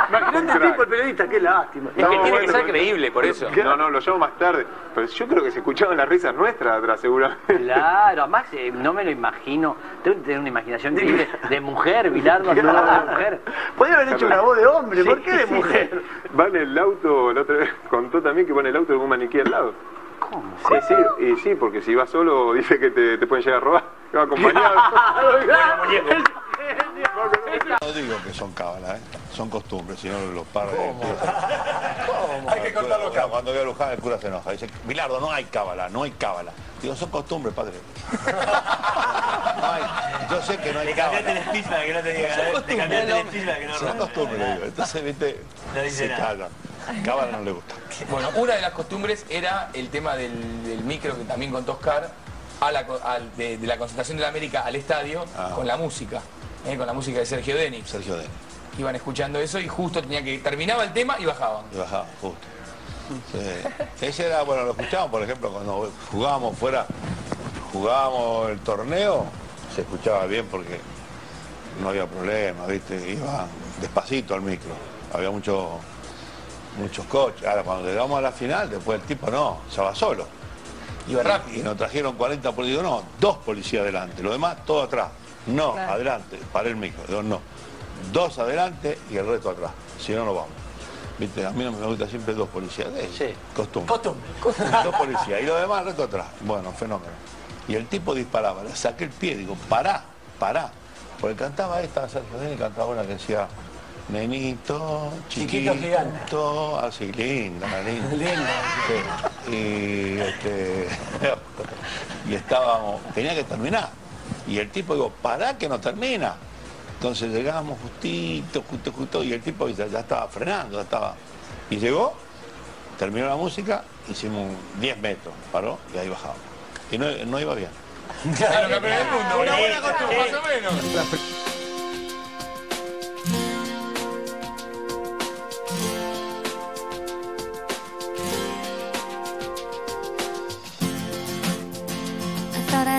Imagínate el tipo, el periodista, qué lástima. No, bueno, pero- por eso. No, no, lo llamo más tarde. Pero yo creo que se escuchaban las risas nuestras atrás, seguramente. Claro, además eh, no me lo imagino. Tengo que tener una imaginación increíble de mujer, Bilardo, de mujer. Podría haber hecho una voz de hombre, ¿por qué de Sí, mujer? Va en el auto, la otra vez contó también que va en el auto con un maniquí al lado. ¿Cómo? Sí, sí, y sí, porque si vas solo dice que te, te pueden llegar a robar. Va acompañado. no digo que son cábalas, ¿eh? son costumbres, si no los padres... Hay que cortar los cables. Cuando veo a Luján, el cura se enoja. Dice, Bilardo, no hay cábala, no hay cábala. Digo, son costumbres, padre. No hay- yo sé que no hay Le cambiaste el cábala. speech para que no te diga, Son ¿eh? Le costumbres, cambiaste el ¿no? speech para que no Son costumbres, digo. Entonces, viste, No dice se nada. callan. Cábala no le gusta. Bueno, una de las costumbres era el tema del, del micro que también contó Oscar, a la co- al- de, de la concentración de la América al estadio Ah. con la música, eh, con la música de Sergio Denis. Sergio Denis. Iban escuchando eso y justo tenía que terminaba el tema y bajaban. Y bajaba, justo. Sí. Ese era, bueno, lo escuchábamos, por ejemplo, cuando jugábamos fuera, jugábamos el torneo, se escuchaba bien porque no había problema, ¿viste? Iba despacito al micro. Había muchos muchos coches. Ahora, cuando llegamos a la final, después el tipo no, se va solo. Iba rápido. Y nos trajeron 40 policías, no, dos policías adelante, lo demás todo atrás. No, Claro. adelante, para el micro, digo, no. Dos adelante y el resto atrás, si no, no vamos. Viste, a mí no me gusta siempre dos policías, Sí. costumbre. Dos policías y lo demás el resto atrás. Bueno, fenómeno. Y el tipo disparaba, le saqué el pie, digo, pará, pará. Porque cantaba esta, Sergio Denis cantaba una que decía, nenito, chiquito, Chiquito gigante. así, linda, linda. Linda. Sí. Y, este, y estábamos, tenía que terminar. Y el tipo digo, pará que no termina. Entonces llegamos justito, justo, justo, y el tipo ya, ya estaba frenando, ya estaba. Y llegó, terminó la música, hicimos 10 metros, paró y ahí bajamos. Y no, no iba bien. Claro, campeón del mundo, una buena costumbre, más o menos.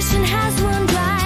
nation has one drive.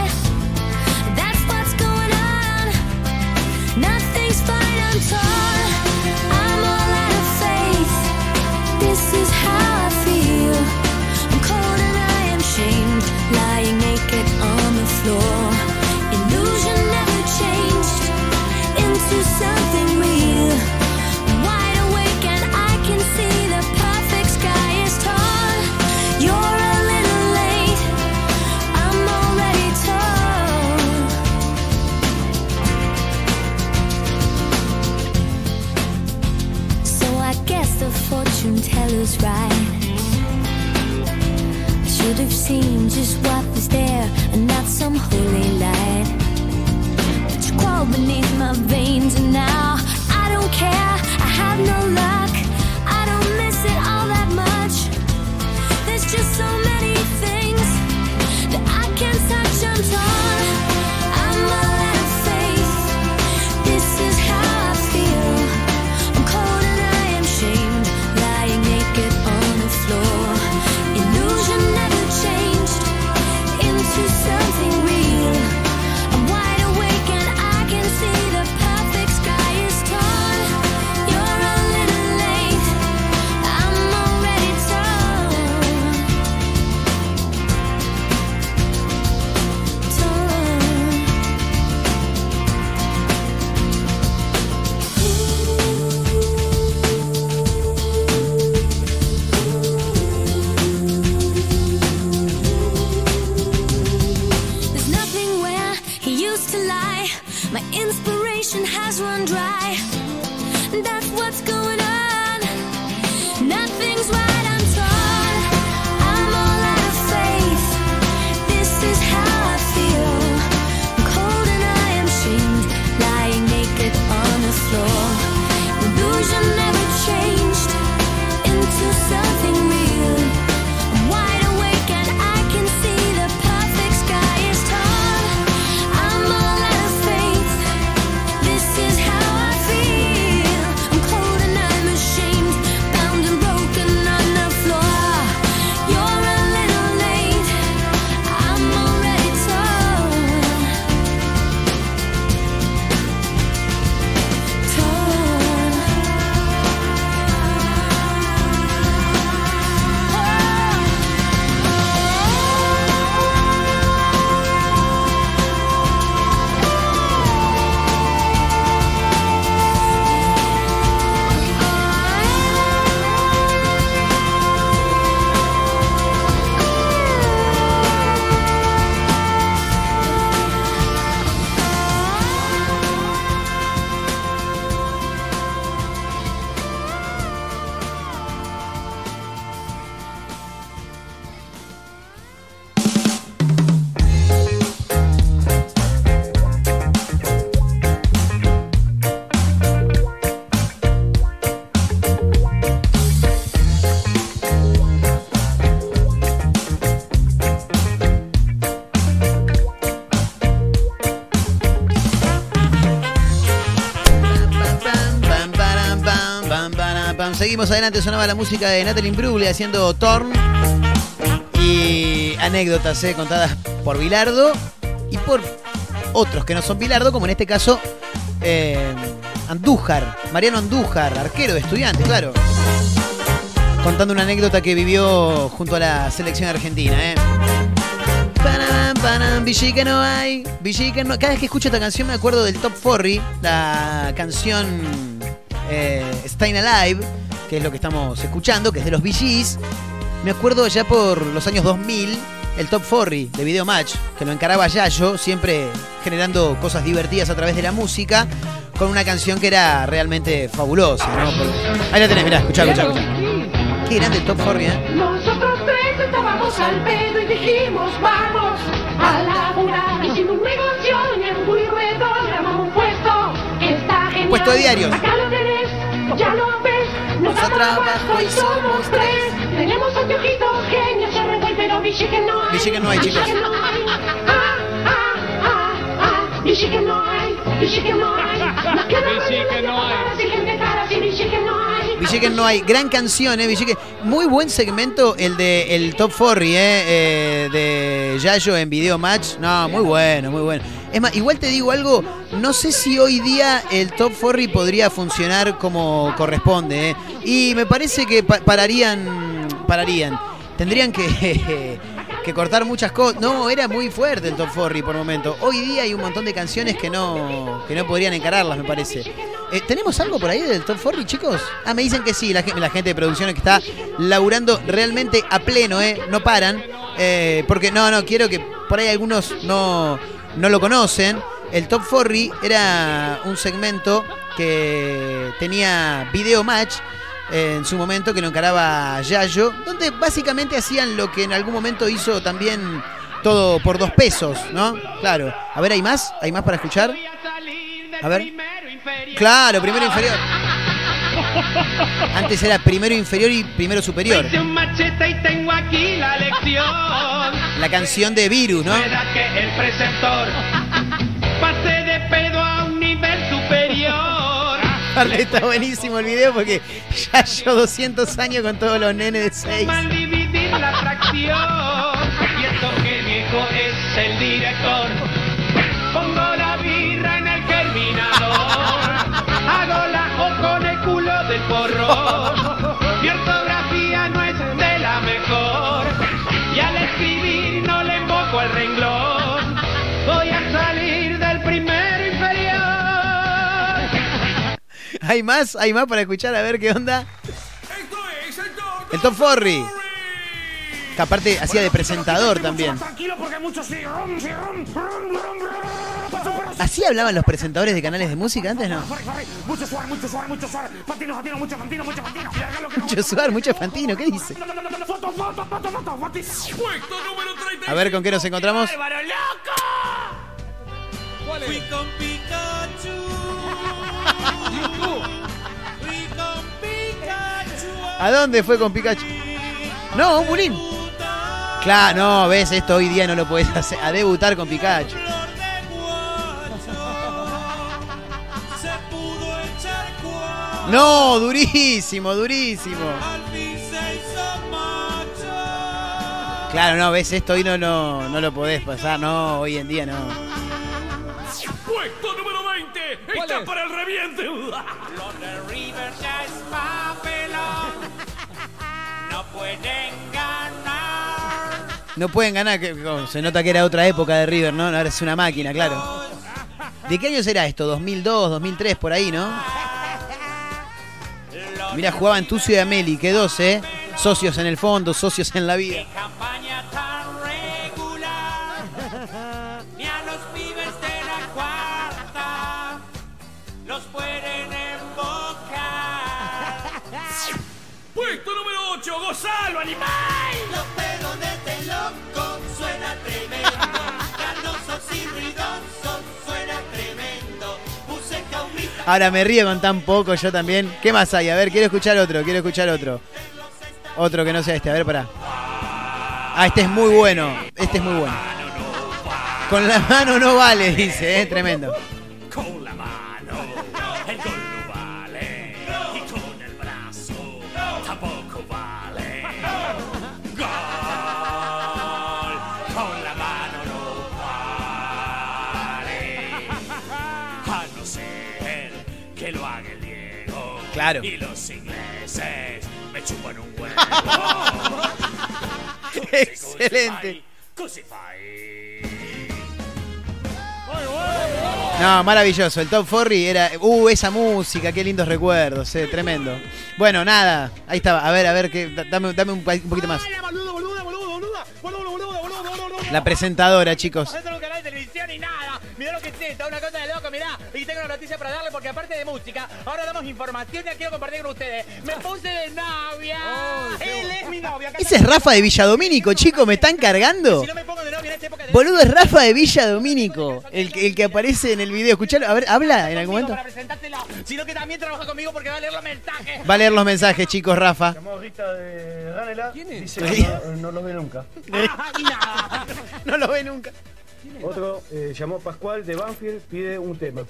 Seguimos adelante, sonaba la música de Natalie Imbruglia haciendo Torn. Y anécdotas eh, contadas por Bilardo y por otros que no son Bilardo, como en este caso eh, Andújar, Mariano Andújar, arquero de estudiantes, claro. Contando una anécdota que vivió junto a la selección argentina, ¿eh? Panam, Villique no hay, Villique no... Cada vez que escucho esta canción me acuerdo del Top 40, la canción eh, Stayin' Alive, que es lo que estamos escuchando, que es de los VGs. Me acuerdo ya por los años 2000, el Top 40 de Video Match, que lo encaraba Yayo, siempre generando cosas divertidas a través de la música, con una canción que era realmente fabulosa, ¿no? Porque- Ahí la tenés, mirá, escuchá, escuchá, escuchá. Qué grande el Top 40, ¿eh? Nosotros tres estábamos al pedo y dijimos vamos a laburar. Hicimos un negocio y en Ruedo llamamos un puesto. Está genial. Puesto de diarios. Acá lo tenés, ya lo ves. Nos da trabajo y somos tres. Tenemos anteojitos, genios, se revuelve, pero Villique no hay. Villique no hay, chicos. Villique no hay. Ah, ah, ah, ah. No hay. Villique no hay. Quedan Villique no hay. y Villique no hay. Villique no hay. Gran canción, ¿eh? Villique. Muy buen segmento el de el Top 40, ¿eh? eh, de Yayo en Video Match. No, muy bueno, muy bueno. Es más, igual te digo algo, no sé si hoy día el Top 40 podría funcionar como corresponde, ¿eh? Y me parece que pa- pararían, pararían. Tendrían que, que cortar muchas cosas. No, era muy fuerte el Top 40 por momento. Hoy día hay un montón de canciones que no, que no podrían encararlas, me parece. Eh, ¿Tenemos algo por ahí del Top 40, chicos? Ah, me dicen que sí, la, la gente de producciones que está laburando realmente a pleno, ¿eh? No paran. Eh, porque no, no, quiero que por ahí algunos no, no lo conocen. El Top 40 era un segmento que tenía video match en su momento que lo encaraba Yayo, donde básicamente hacían lo que en algún momento hizo también todo por dos pesos, ¿no? Claro. A ver, ¿hay más? ¿Hay más para escuchar? A ver. Claro, primero inferior. Antes era primero inferior y primero superior. Hice un machete y tengo aquí la lección. La canción de Virus, ¿no? Pueda que el preceptor pase de pedo a un nivel superior. Aparte está buenísimo el video porque ya yo 200 años con todos los nenes de 6. Mal dividir la fracción. Y esto que viejo es el director. Porro. Mi ortografía no es de la mejor. Y al escribir no le emboco el renglón. Voy a salir del primero inferior. ¿Hay más? ¿Hay más para escuchar? A ver qué onda. El Top 40. Que aparte hacía de presentador también. Tranquilo porque muchos. ¿Así hablaban los presentadores de canales de música antes, no? Mucho suar, mucho suar, mucho suar. Fantino, fantino, mucho fantino, mucho fantino. Mucho sudar, mucho fantino, ¿qué dice? Foto, foto, foto, foto, foto. Puesto número 30. A ver con qué nos encontramos. ¡Álvaro loco! Fui con Pikachu. Fui con Pikachu. ¿A dónde fue con Pikachu? No, un bulín. Claro, no, ves, esto hoy día no lo puedes hacer. A debutar con Pikachu. No, durísimo, durísimo. Claro, no, ves, esto hoy no, no, no lo podés pasar, no, hoy en día no. Puesto número 20. Está para el reviente. Los de River ya es papelón. No pueden ganar. No pueden ganar, que, que- se nota que era otra época de River, ¿no? Ahora es una máquina, claro. ¿De qué año será esto? ¿2002, 2003, por ahí, no? Mira, jugaban Tucio y Ameli, que dos, ¿eh? Socios en el fondo, socios en la vida. Campaña tan regular. Ni a los pibes de la cuarta los pueden embocar. Puesto número 8. Gonzalo, animal. Los pelones de loco suena tremendo. Canosos y ruidosos Ahora me río con tan poco, yo también. ¿Qué más hay? A ver, quiero escuchar otro, quiero escuchar otro. Otro que no sea este, a ver, pará. Ah, este es muy bueno, este es muy bueno. Con la mano no vale, dice, ¿eh? Tremendo. Claro. Y los ingleses me chupan un huevo. Excelente. No, maravilloso. El Top Forry era. Uh, esa música, qué lindos recuerdos, eh, tremendo. Bueno, nada, ahí estaba. A ver, a ver, que, da- dame, dame un, poquito más. La presentadora, chicos. Mirá lo que es esto, una cosa de loco, mirá. Y tengo una noticia para darle porque aparte de música, ahora damos información y la quiero compartir con ustedes. Me puse de novia. Él es mi novia. acá Ese es Rafa de Villadomínico, chicos, ¿me están cargando? Si no me pongo de novia en esta época de Boludo, es Rafa de Villadomínico, el, que- el que aparece en el video. Escuchalo, a ver, habla en algún momento. sino que también trabaja conmigo porque va a leer los mensajes. Va a leer los mensajes, chicos, Rafa. De Ranela. Dice Sí. que no, no los ve nunca. no lo ve nunca. Otro eh, llamó Pascual de Banfield, pide un tema.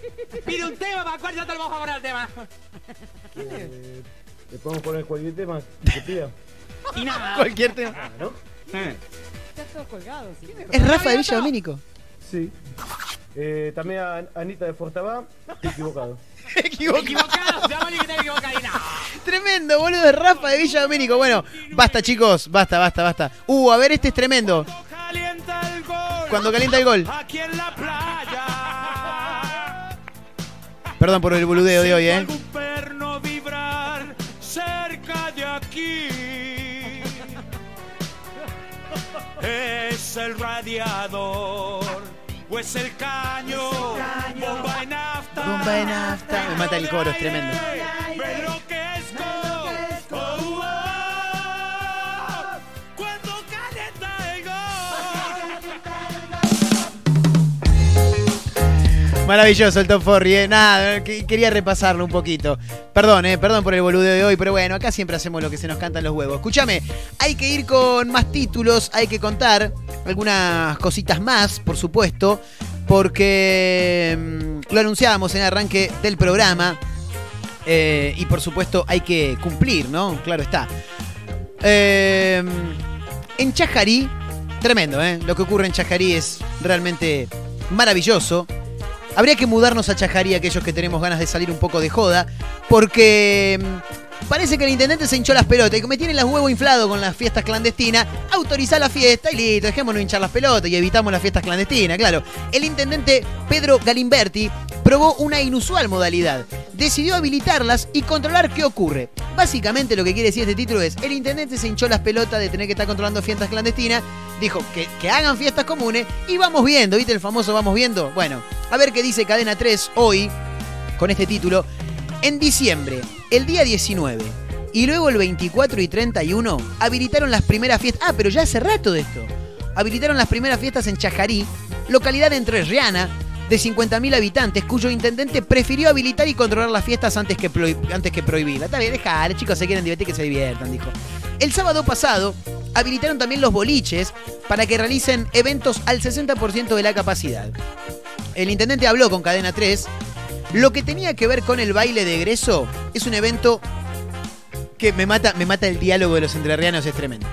Pide un tema, para cuál ya te lo vamos a poner el tema. Eh, ¿Le podemos poner cualquier tema que pida? Y nada. Cualquier tema. ¿No? Está todo colgado. ¿sí? Es Rafa de Villadomínico. Sí. Eh, también a Anita de Fortabá, equivocado. Equivocado, se llama que está nada. Tremendo, boludo, es Rafa de Villadomínico. Bueno, basta, chicos, basta, basta, basta. Uh, a ver, este es tremendo. Cuando calienta el gol. Aquí en la playa. Perdón por el boludeo de hoy, eh. Algún perno vibrar cerca de aquí. Es el radiador o es el caño. Bomba de nafta. Bomba de nafta. Me mata el coro, es tremendo. Ve lo que es Maravilloso el Top Forry, eh. Nada, que- quería repasarlo un poquito. Perdón, eh, perdón por el boludeo de hoy, pero bueno, acá siempre hacemos lo que se nos cantan los huevos. Escúchame, hay que ir con más títulos, hay que contar algunas cositas más, por supuesto, porque mm, lo anunciábamos en el arranque del programa. eh, y por supuesto hay que cumplir, ¿no? Claro está. Eh, en Chajarí, tremendo, ¿eh? Lo que ocurre en Chajarí es realmente maravilloso. Habría que mudarnos a Chajarí aquellos que tenemos ganas de salir un poco de joda, porque mm, parece que el intendente se hinchó las pelotas y como tiene las huevos inflados con las fiestas clandestinas, autoriza la fiesta y listo, dejémonos hinchar las pelotas y evitamos las fiestas clandestinas, claro. El intendente Pedro Galimberti probó una inusual modalidad. Decidió habilitarlas y controlar qué ocurre. Básicamente lo que quiere decir este título es, el intendente se hinchó las pelotas de tener que estar controlando fiestas clandestinas, dijo que, que hagan fiestas comunes y vamos viendo, ¿viste el famoso vamos viendo? Bueno, a ver qué dice Cadena 3 hoy con este título. En diciembre, el día 19 y luego el 24 y 31 habilitaron las primeras fiestas. Ah, pero ya hace rato de esto. Habilitaron las primeras fiestas en Chajarí, localidad entre Riana, de 50.000 habitantes, cuyo intendente prefirió habilitar y controlar las fiestas antes que, antes que prohibirlas. Está bien, dejale, chicos, se quieren divertir, que se diviertan, dijo. El sábado pasado habilitaron también los boliches para que realicen eventos al 60% de la capacidad. El intendente habló con Cadena 3. Lo que tenía que ver con el baile de egreso es un evento que me mata, me mata el diálogo de los entrerrianos, es tremendo.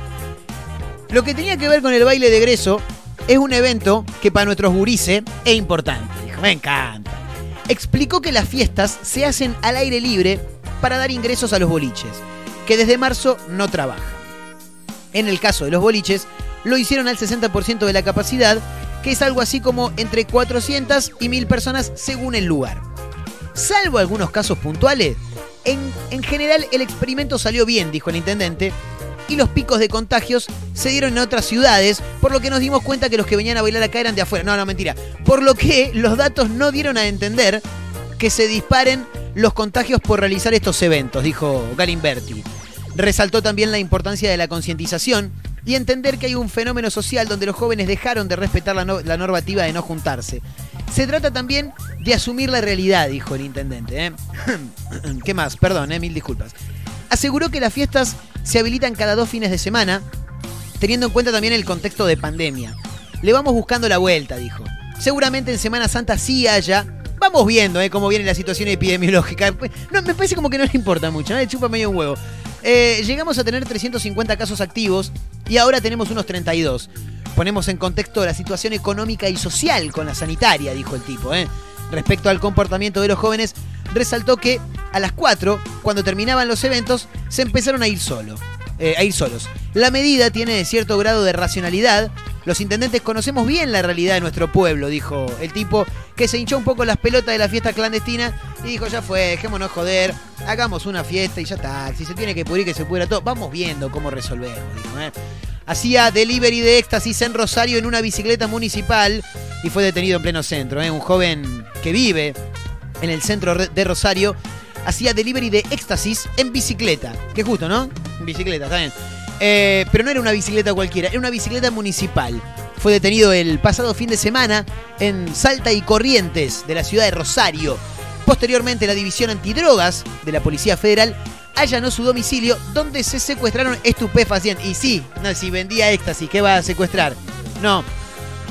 Lo que tenía que ver con el baile de egreso es un evento que para nuestros gurises es importante. Me encanta. Explicó que las fiestas se hacen al aire libre para dar ingresos a los boliches, que desde marzo no trabajan. En el caso de los boliches, lo hicieron al 60% de la capacidad, que es algo así como entre 400 y 1000 personas según el lugar. Salvo algunos casos puntuales, en, en general el experimento salió bien, dijo el intendente, y los picos de contagios se dieron en otras ciudades, por lo que nos dimos cuenta que los que venían a bailar acá eran de afuera. No, no, mentira. Por lo que los datos no dieron a entender que se disparen los contagios por realizar estos eventos, dijo Galimberti. Resaltó también la importancia de la concientización y entender que hay un fenómeno social donde los jóvenes dejaron de respetar la, la normativa de no juntarse. Se trata también de asumir la realidad, dijo el intendente. ¿eh? ¿Qué más? Perdón, ¿eh? mil disculpas. Aseguró que las fiestas se habilitan cada dos fines de semana, teniendo en cuenta también el contexto de pandemia. Le vamos buscando la vuelta, dijo. Seguramente en Semana Santa sí haya. Vamos viendo ¿eh? cómo viene la situación epidemiológica. No, me parece como que no le importa mucho, ¿no? chupa medio un huevo. Eh, llegamos a tener 350 casos activos y ahora tenemos unos 32. Ponemos en contexto la situación económica y social con la sanitaria, dijo el tipo. ¿eh? Respecto al comportamiento de los jóvenes, resaltó que a las 4, cuando terminaban los eventos, se empezaron a ir solo, eh, a ir solos. La medida tiene cierto grado de racionalidad. Los intendentes conocemos bien la realidad de nuestro pueblo, dijo el tipo, que se hinchó un poco las pelotas de la fiesta clandestina y dijo, ya fue, dejémonos joder, hagamos una fiesta y ya está. Si se tiene que pudrir, que se pudra todo. Vamos viendo cómo resolvemos, ¿eh? Hacía delivery de éxtasis en Rosario en una bicicleta municipal y fue detenido en pleno centro. ¿eh? Un joven que vive en el centro de Rosario hacía delivery de éxtasis en bicicleta. Qué justo, ¿no? En bicicleta, está bien. Eh, pero no era una bicicleta cualquiera, era una bicicleta municipal. Fue detenido el pasado fin de semana en Salta y Corrientes de la ciudad de Rosario. Posteriormente, la División Antidrogas de la Policía Federal allanó su domicilio donde se secuestraron estupefacientes. Y sí, no, si vendía éxtasis, ¿qué va a secuestrar? No,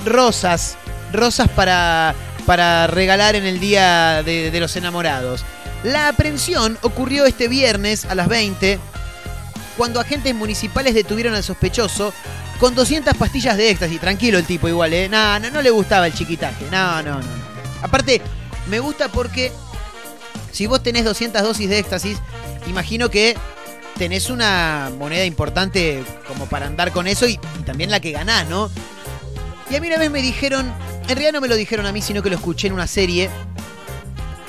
rosas, rosas para, para regalar en el Día de, de los Enamorados. La aprehensión ocurrió este viernes a las 20 cuando agentes municipales detuvieron al sospechoso con 200 pastillas de éxtasis. Tranquilo el tipo igual, ¿eh? No, no, no le gustaba el chiquitaje. No, no, no. Aparte, me gusta porque si vos tenés 200 dosis de éxtasis, imagino que tenés una moneda importante como para andar con eso y, y también la que ganás, ¿no? Y a mí una vez me dijeron, en realidad no me lo dijeron a mí, sino que lo escuché en una serie.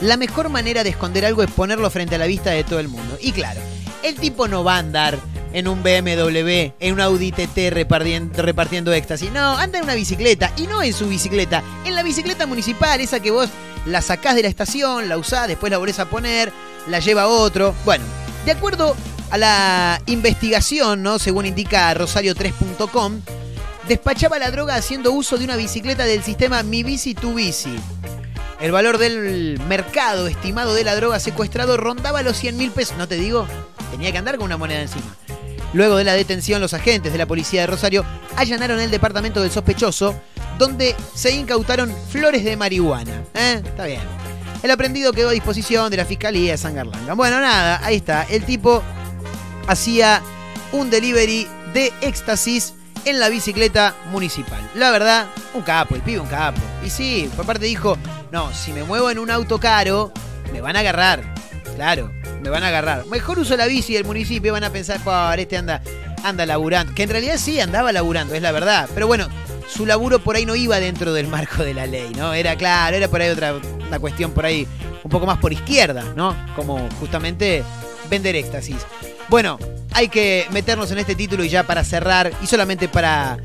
La mejor manera de esconder algo es ponerlo frente a la vista de todo el mundo. Y claro, el tipo no va a andar en un BMW, en un Audi TT repartiendo, éxtasis. No, anda en una bicicleta. Y no en su bicicleta, en la bicicleta municipal, esa que vos la sacás de la estación, la usás, después la volvés a poner, la lleva otro. Bueno, de acuerdo a la investigación, ¿no? Según indica rosario3.com, despachaba la droga haciendo uso de una bicicleta del sistema Mi Bici Tu Bici. El valor del mercado estimado de la droga secuestrado rondaba los 100 mil pesos. No te digo, tenía que andar con una moneda encima. Luego de la detención, los agentes de la policía de Rosario allanaron el departamento del sospechoso, donde se incautaron flores de marihuana. ¿Eh? Está bien. El aprendido quedó a disposición de la Fiscalía de San Garlanga. Bueno, nada, ahí está. El tipo hacía un delivery de éxtasis en la bicicleta municipal. La verdad, un capo, el pibe un capo. Y sí, por parte dijo, no, si me muevo en un auto caro, me van a agarrar. Claro, me van a agarrar. Mejor uso la bici del municipio, van a pensar, por este anda, anda laburando. Que en realidad sí andaba laburando, es la verdad. Pero bueno, su laburo por ahí no iba dentro del marco de la ley, ¿no? Era claro, era por ahí otra una cuestión por ahí un poco más por izquierda, ¿no? Como justamente vender éxtasis. Bueno, hay que meternos en este título y ya para cerrar y solamente para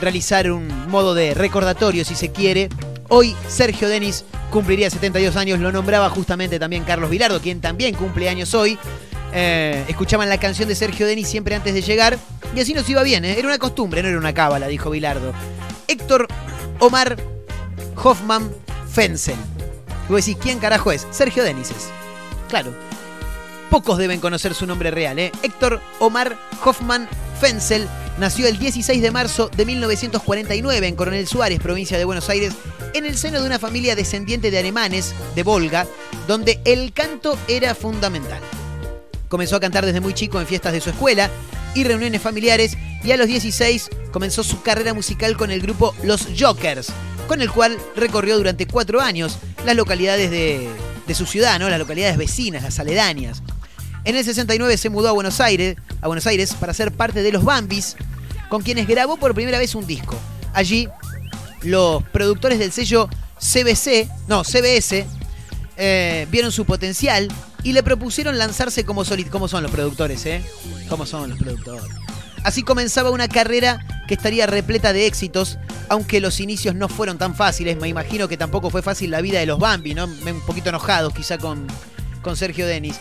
realizar un modo de recordatorio si se quiere. Hoy Sergio Denis cumpliría 72 años, lo nombraba justamente también Carlos Vilardo, quien también cumple años hoy. Eh, escuchaban la canción de Sergio Denis siempre antes de llegar y así nos iba bien, ¿eh? era una costumbre, no era una cábala, dijo Vilardo. Héctor Omar Hoffman Fensen. Vos decís, ¿quién carajo es? Sergio Denis es. Claro. Pocos deben conocer su nombre real, ¿eh? Héctor Omar Hoffman Fensel nació el 16 de marzo de 1949 en Coronel Suárez, provincia de Buenos Aires, en el seno de una familia descendiente de alemanes de Volga, donde el canto era fundamental. Comenzó a cantar desde muy chico en fiestas de su escuela y reuniones familiares y a los 16 comenzó su carrera musical con el grupo Los Jokers, con el cual recorrió durante cuatro años las localidades de, su ciudad, ¿no? las localidades vecinas, las aledañas. En el 69 se mudó a Buenos Aires, a Buenos Aires para ser parte de los Bambis, con quienes grabó por primera vez un disco. Allí, los productores del sello CBC, no, CBS, eh, vieron su potencial y le propusieron lanzarse como solista. ¿Cómo son los productores, eh? ¿Cómo son los productores? Así comenzaba una carrera que estaría repleta de éxitos, aunque los inicios no fueron tan fáciles. Me imagino que tampoco fue fácil la vida de los Bambi, ¿no? Un poquito enojados quizá con, con Sergio Denis.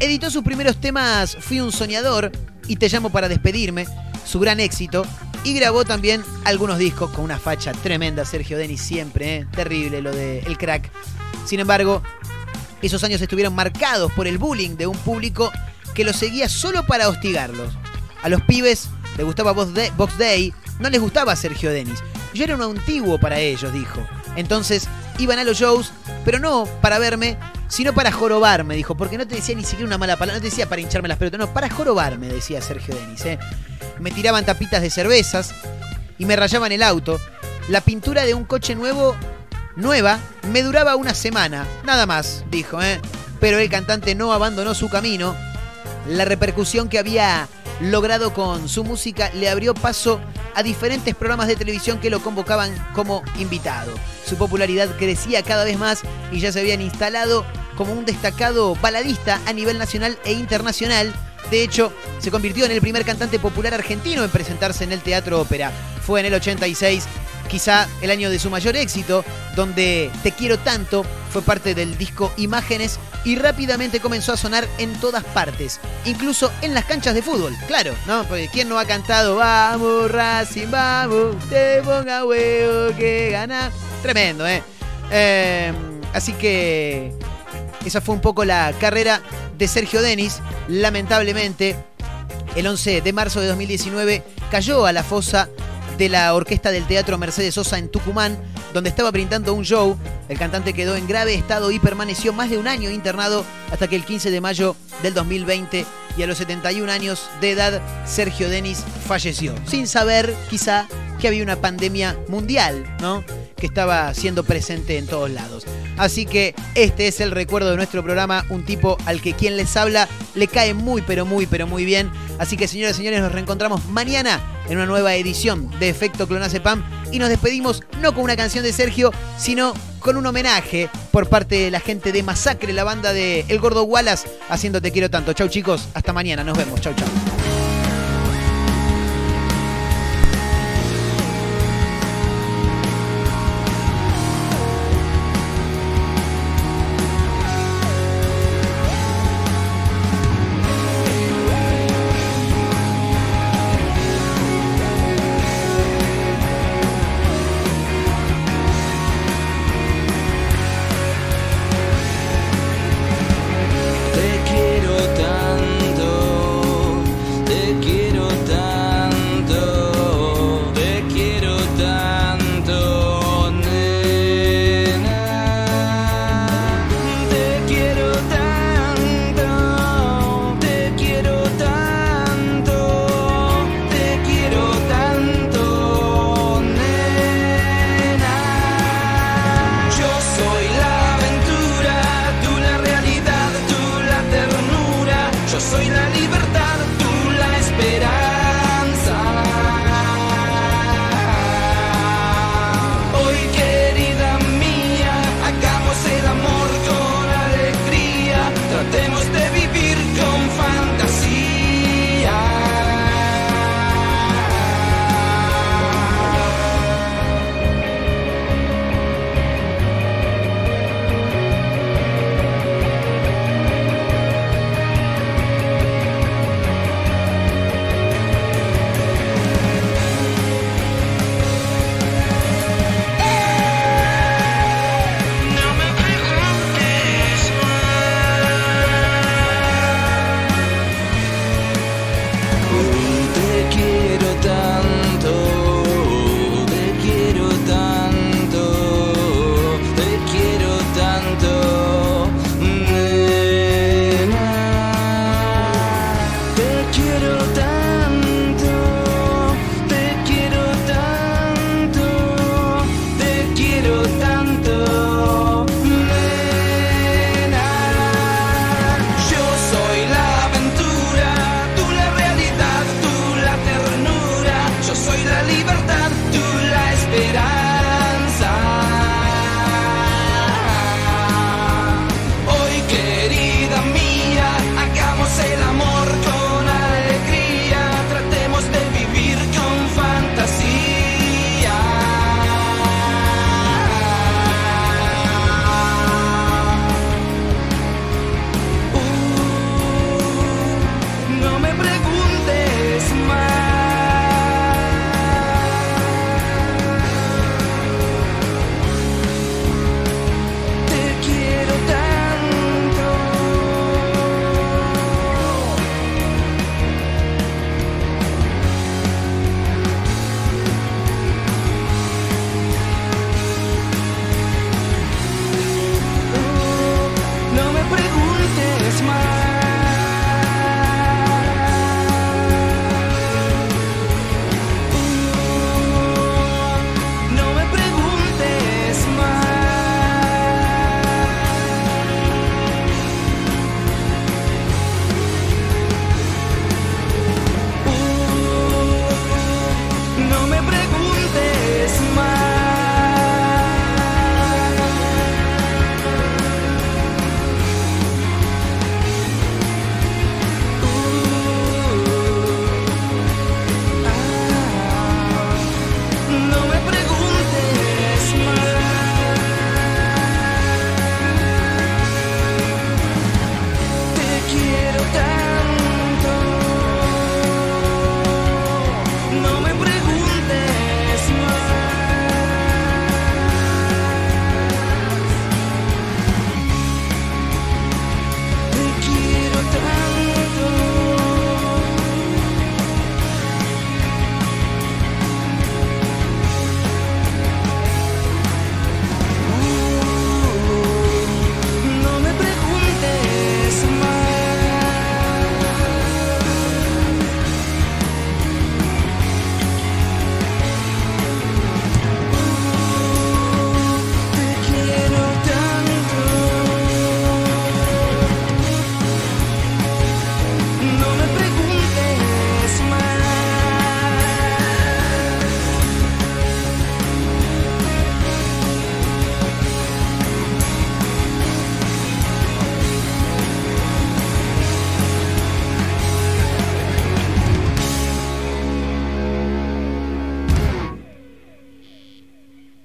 Editó sus primeros temas Fui un soñador y Te llamo para despedirme, su gran éxito, y grabó también algunos discos con una facha tremenda, Sergio Denis siempre, ¿eh? terrible lo de El Crack. Sin embargo, esos años estuvieron marcados por el bullying de un público que lo seguía solo para hostigarlos. A los pibes les gustaba Box Day no les gustaba Sergio Denis. Yo era un antiguo para ellos, dijo. Entonces iban a los shows, pero no para verme, sino para jorobarme, dijo, porque no te decía ni siquiera una mala palabra, no te decía para hincharme las pelotas, no, para jorobarme, decía Sergio Denis. ¿eh? Me tiraban tapitas de cervezas y me rayaban el auto. La pintura de un coche nuevo, nueva, me duraba una semana, nada más, dijo. ¿eh? pero el cantante no abandonó su camino. La repercusión que había logrado con su música le abrió paso a diferentes programas de televisión que lo convocaban como invitado. Su popularidad crecía cada vez más y ya se habían instalado como un destacado baladista a nivel nacional e internacional. De hecho, se convirtió en el primer cantante popular argentino en presentarse en el Teatro Ópera. Fue en el 86, quizá el año de su mayor éxito, donde Te quiero tanto fue parte del disco Imágenes y rápidamente comenzó a sonar en todas partes, incluso en las canchas de fútbol. Claro, ¿no? Porque ¿quién no ha cantado Vamos Racing, vamos, te ponga huevo que gana? Tremendo, ¿eh? Eh, así que esa fue un poco la carrera de Sergio Denis. Lamentablemente, el 11 de marzo de 2019 cayó a la fosa de la orquesta del Teatro Mercedes Sosa en Tucumán, donde estaba brindando un show. El cantante quedó en grave estado y permaneció más de un año internado hasta que el 15 de mayo del 2020 y a los 71 años de edad Sergio Denis falleció, sin saber quizá que había una pandemia mundial, ¿no? Que estaba siendo presente en todos lados. Así que este es el recuerdo de nuestro programa, un tipo al que quien les habla le cae muy, pero muy, pero muy bien. Así que señoras y señores, nos reencontramos mañana en una nueva edición de Efecto Clonazepam y nos despedimos no con una canción de Sergio, sino con un homenaje por parte de la gente de Masacre, la banda de El Gordo Wallace, haciendo Te Quiero Tanto. Chau chicos, hasta mañana, nos vemos, chau chau.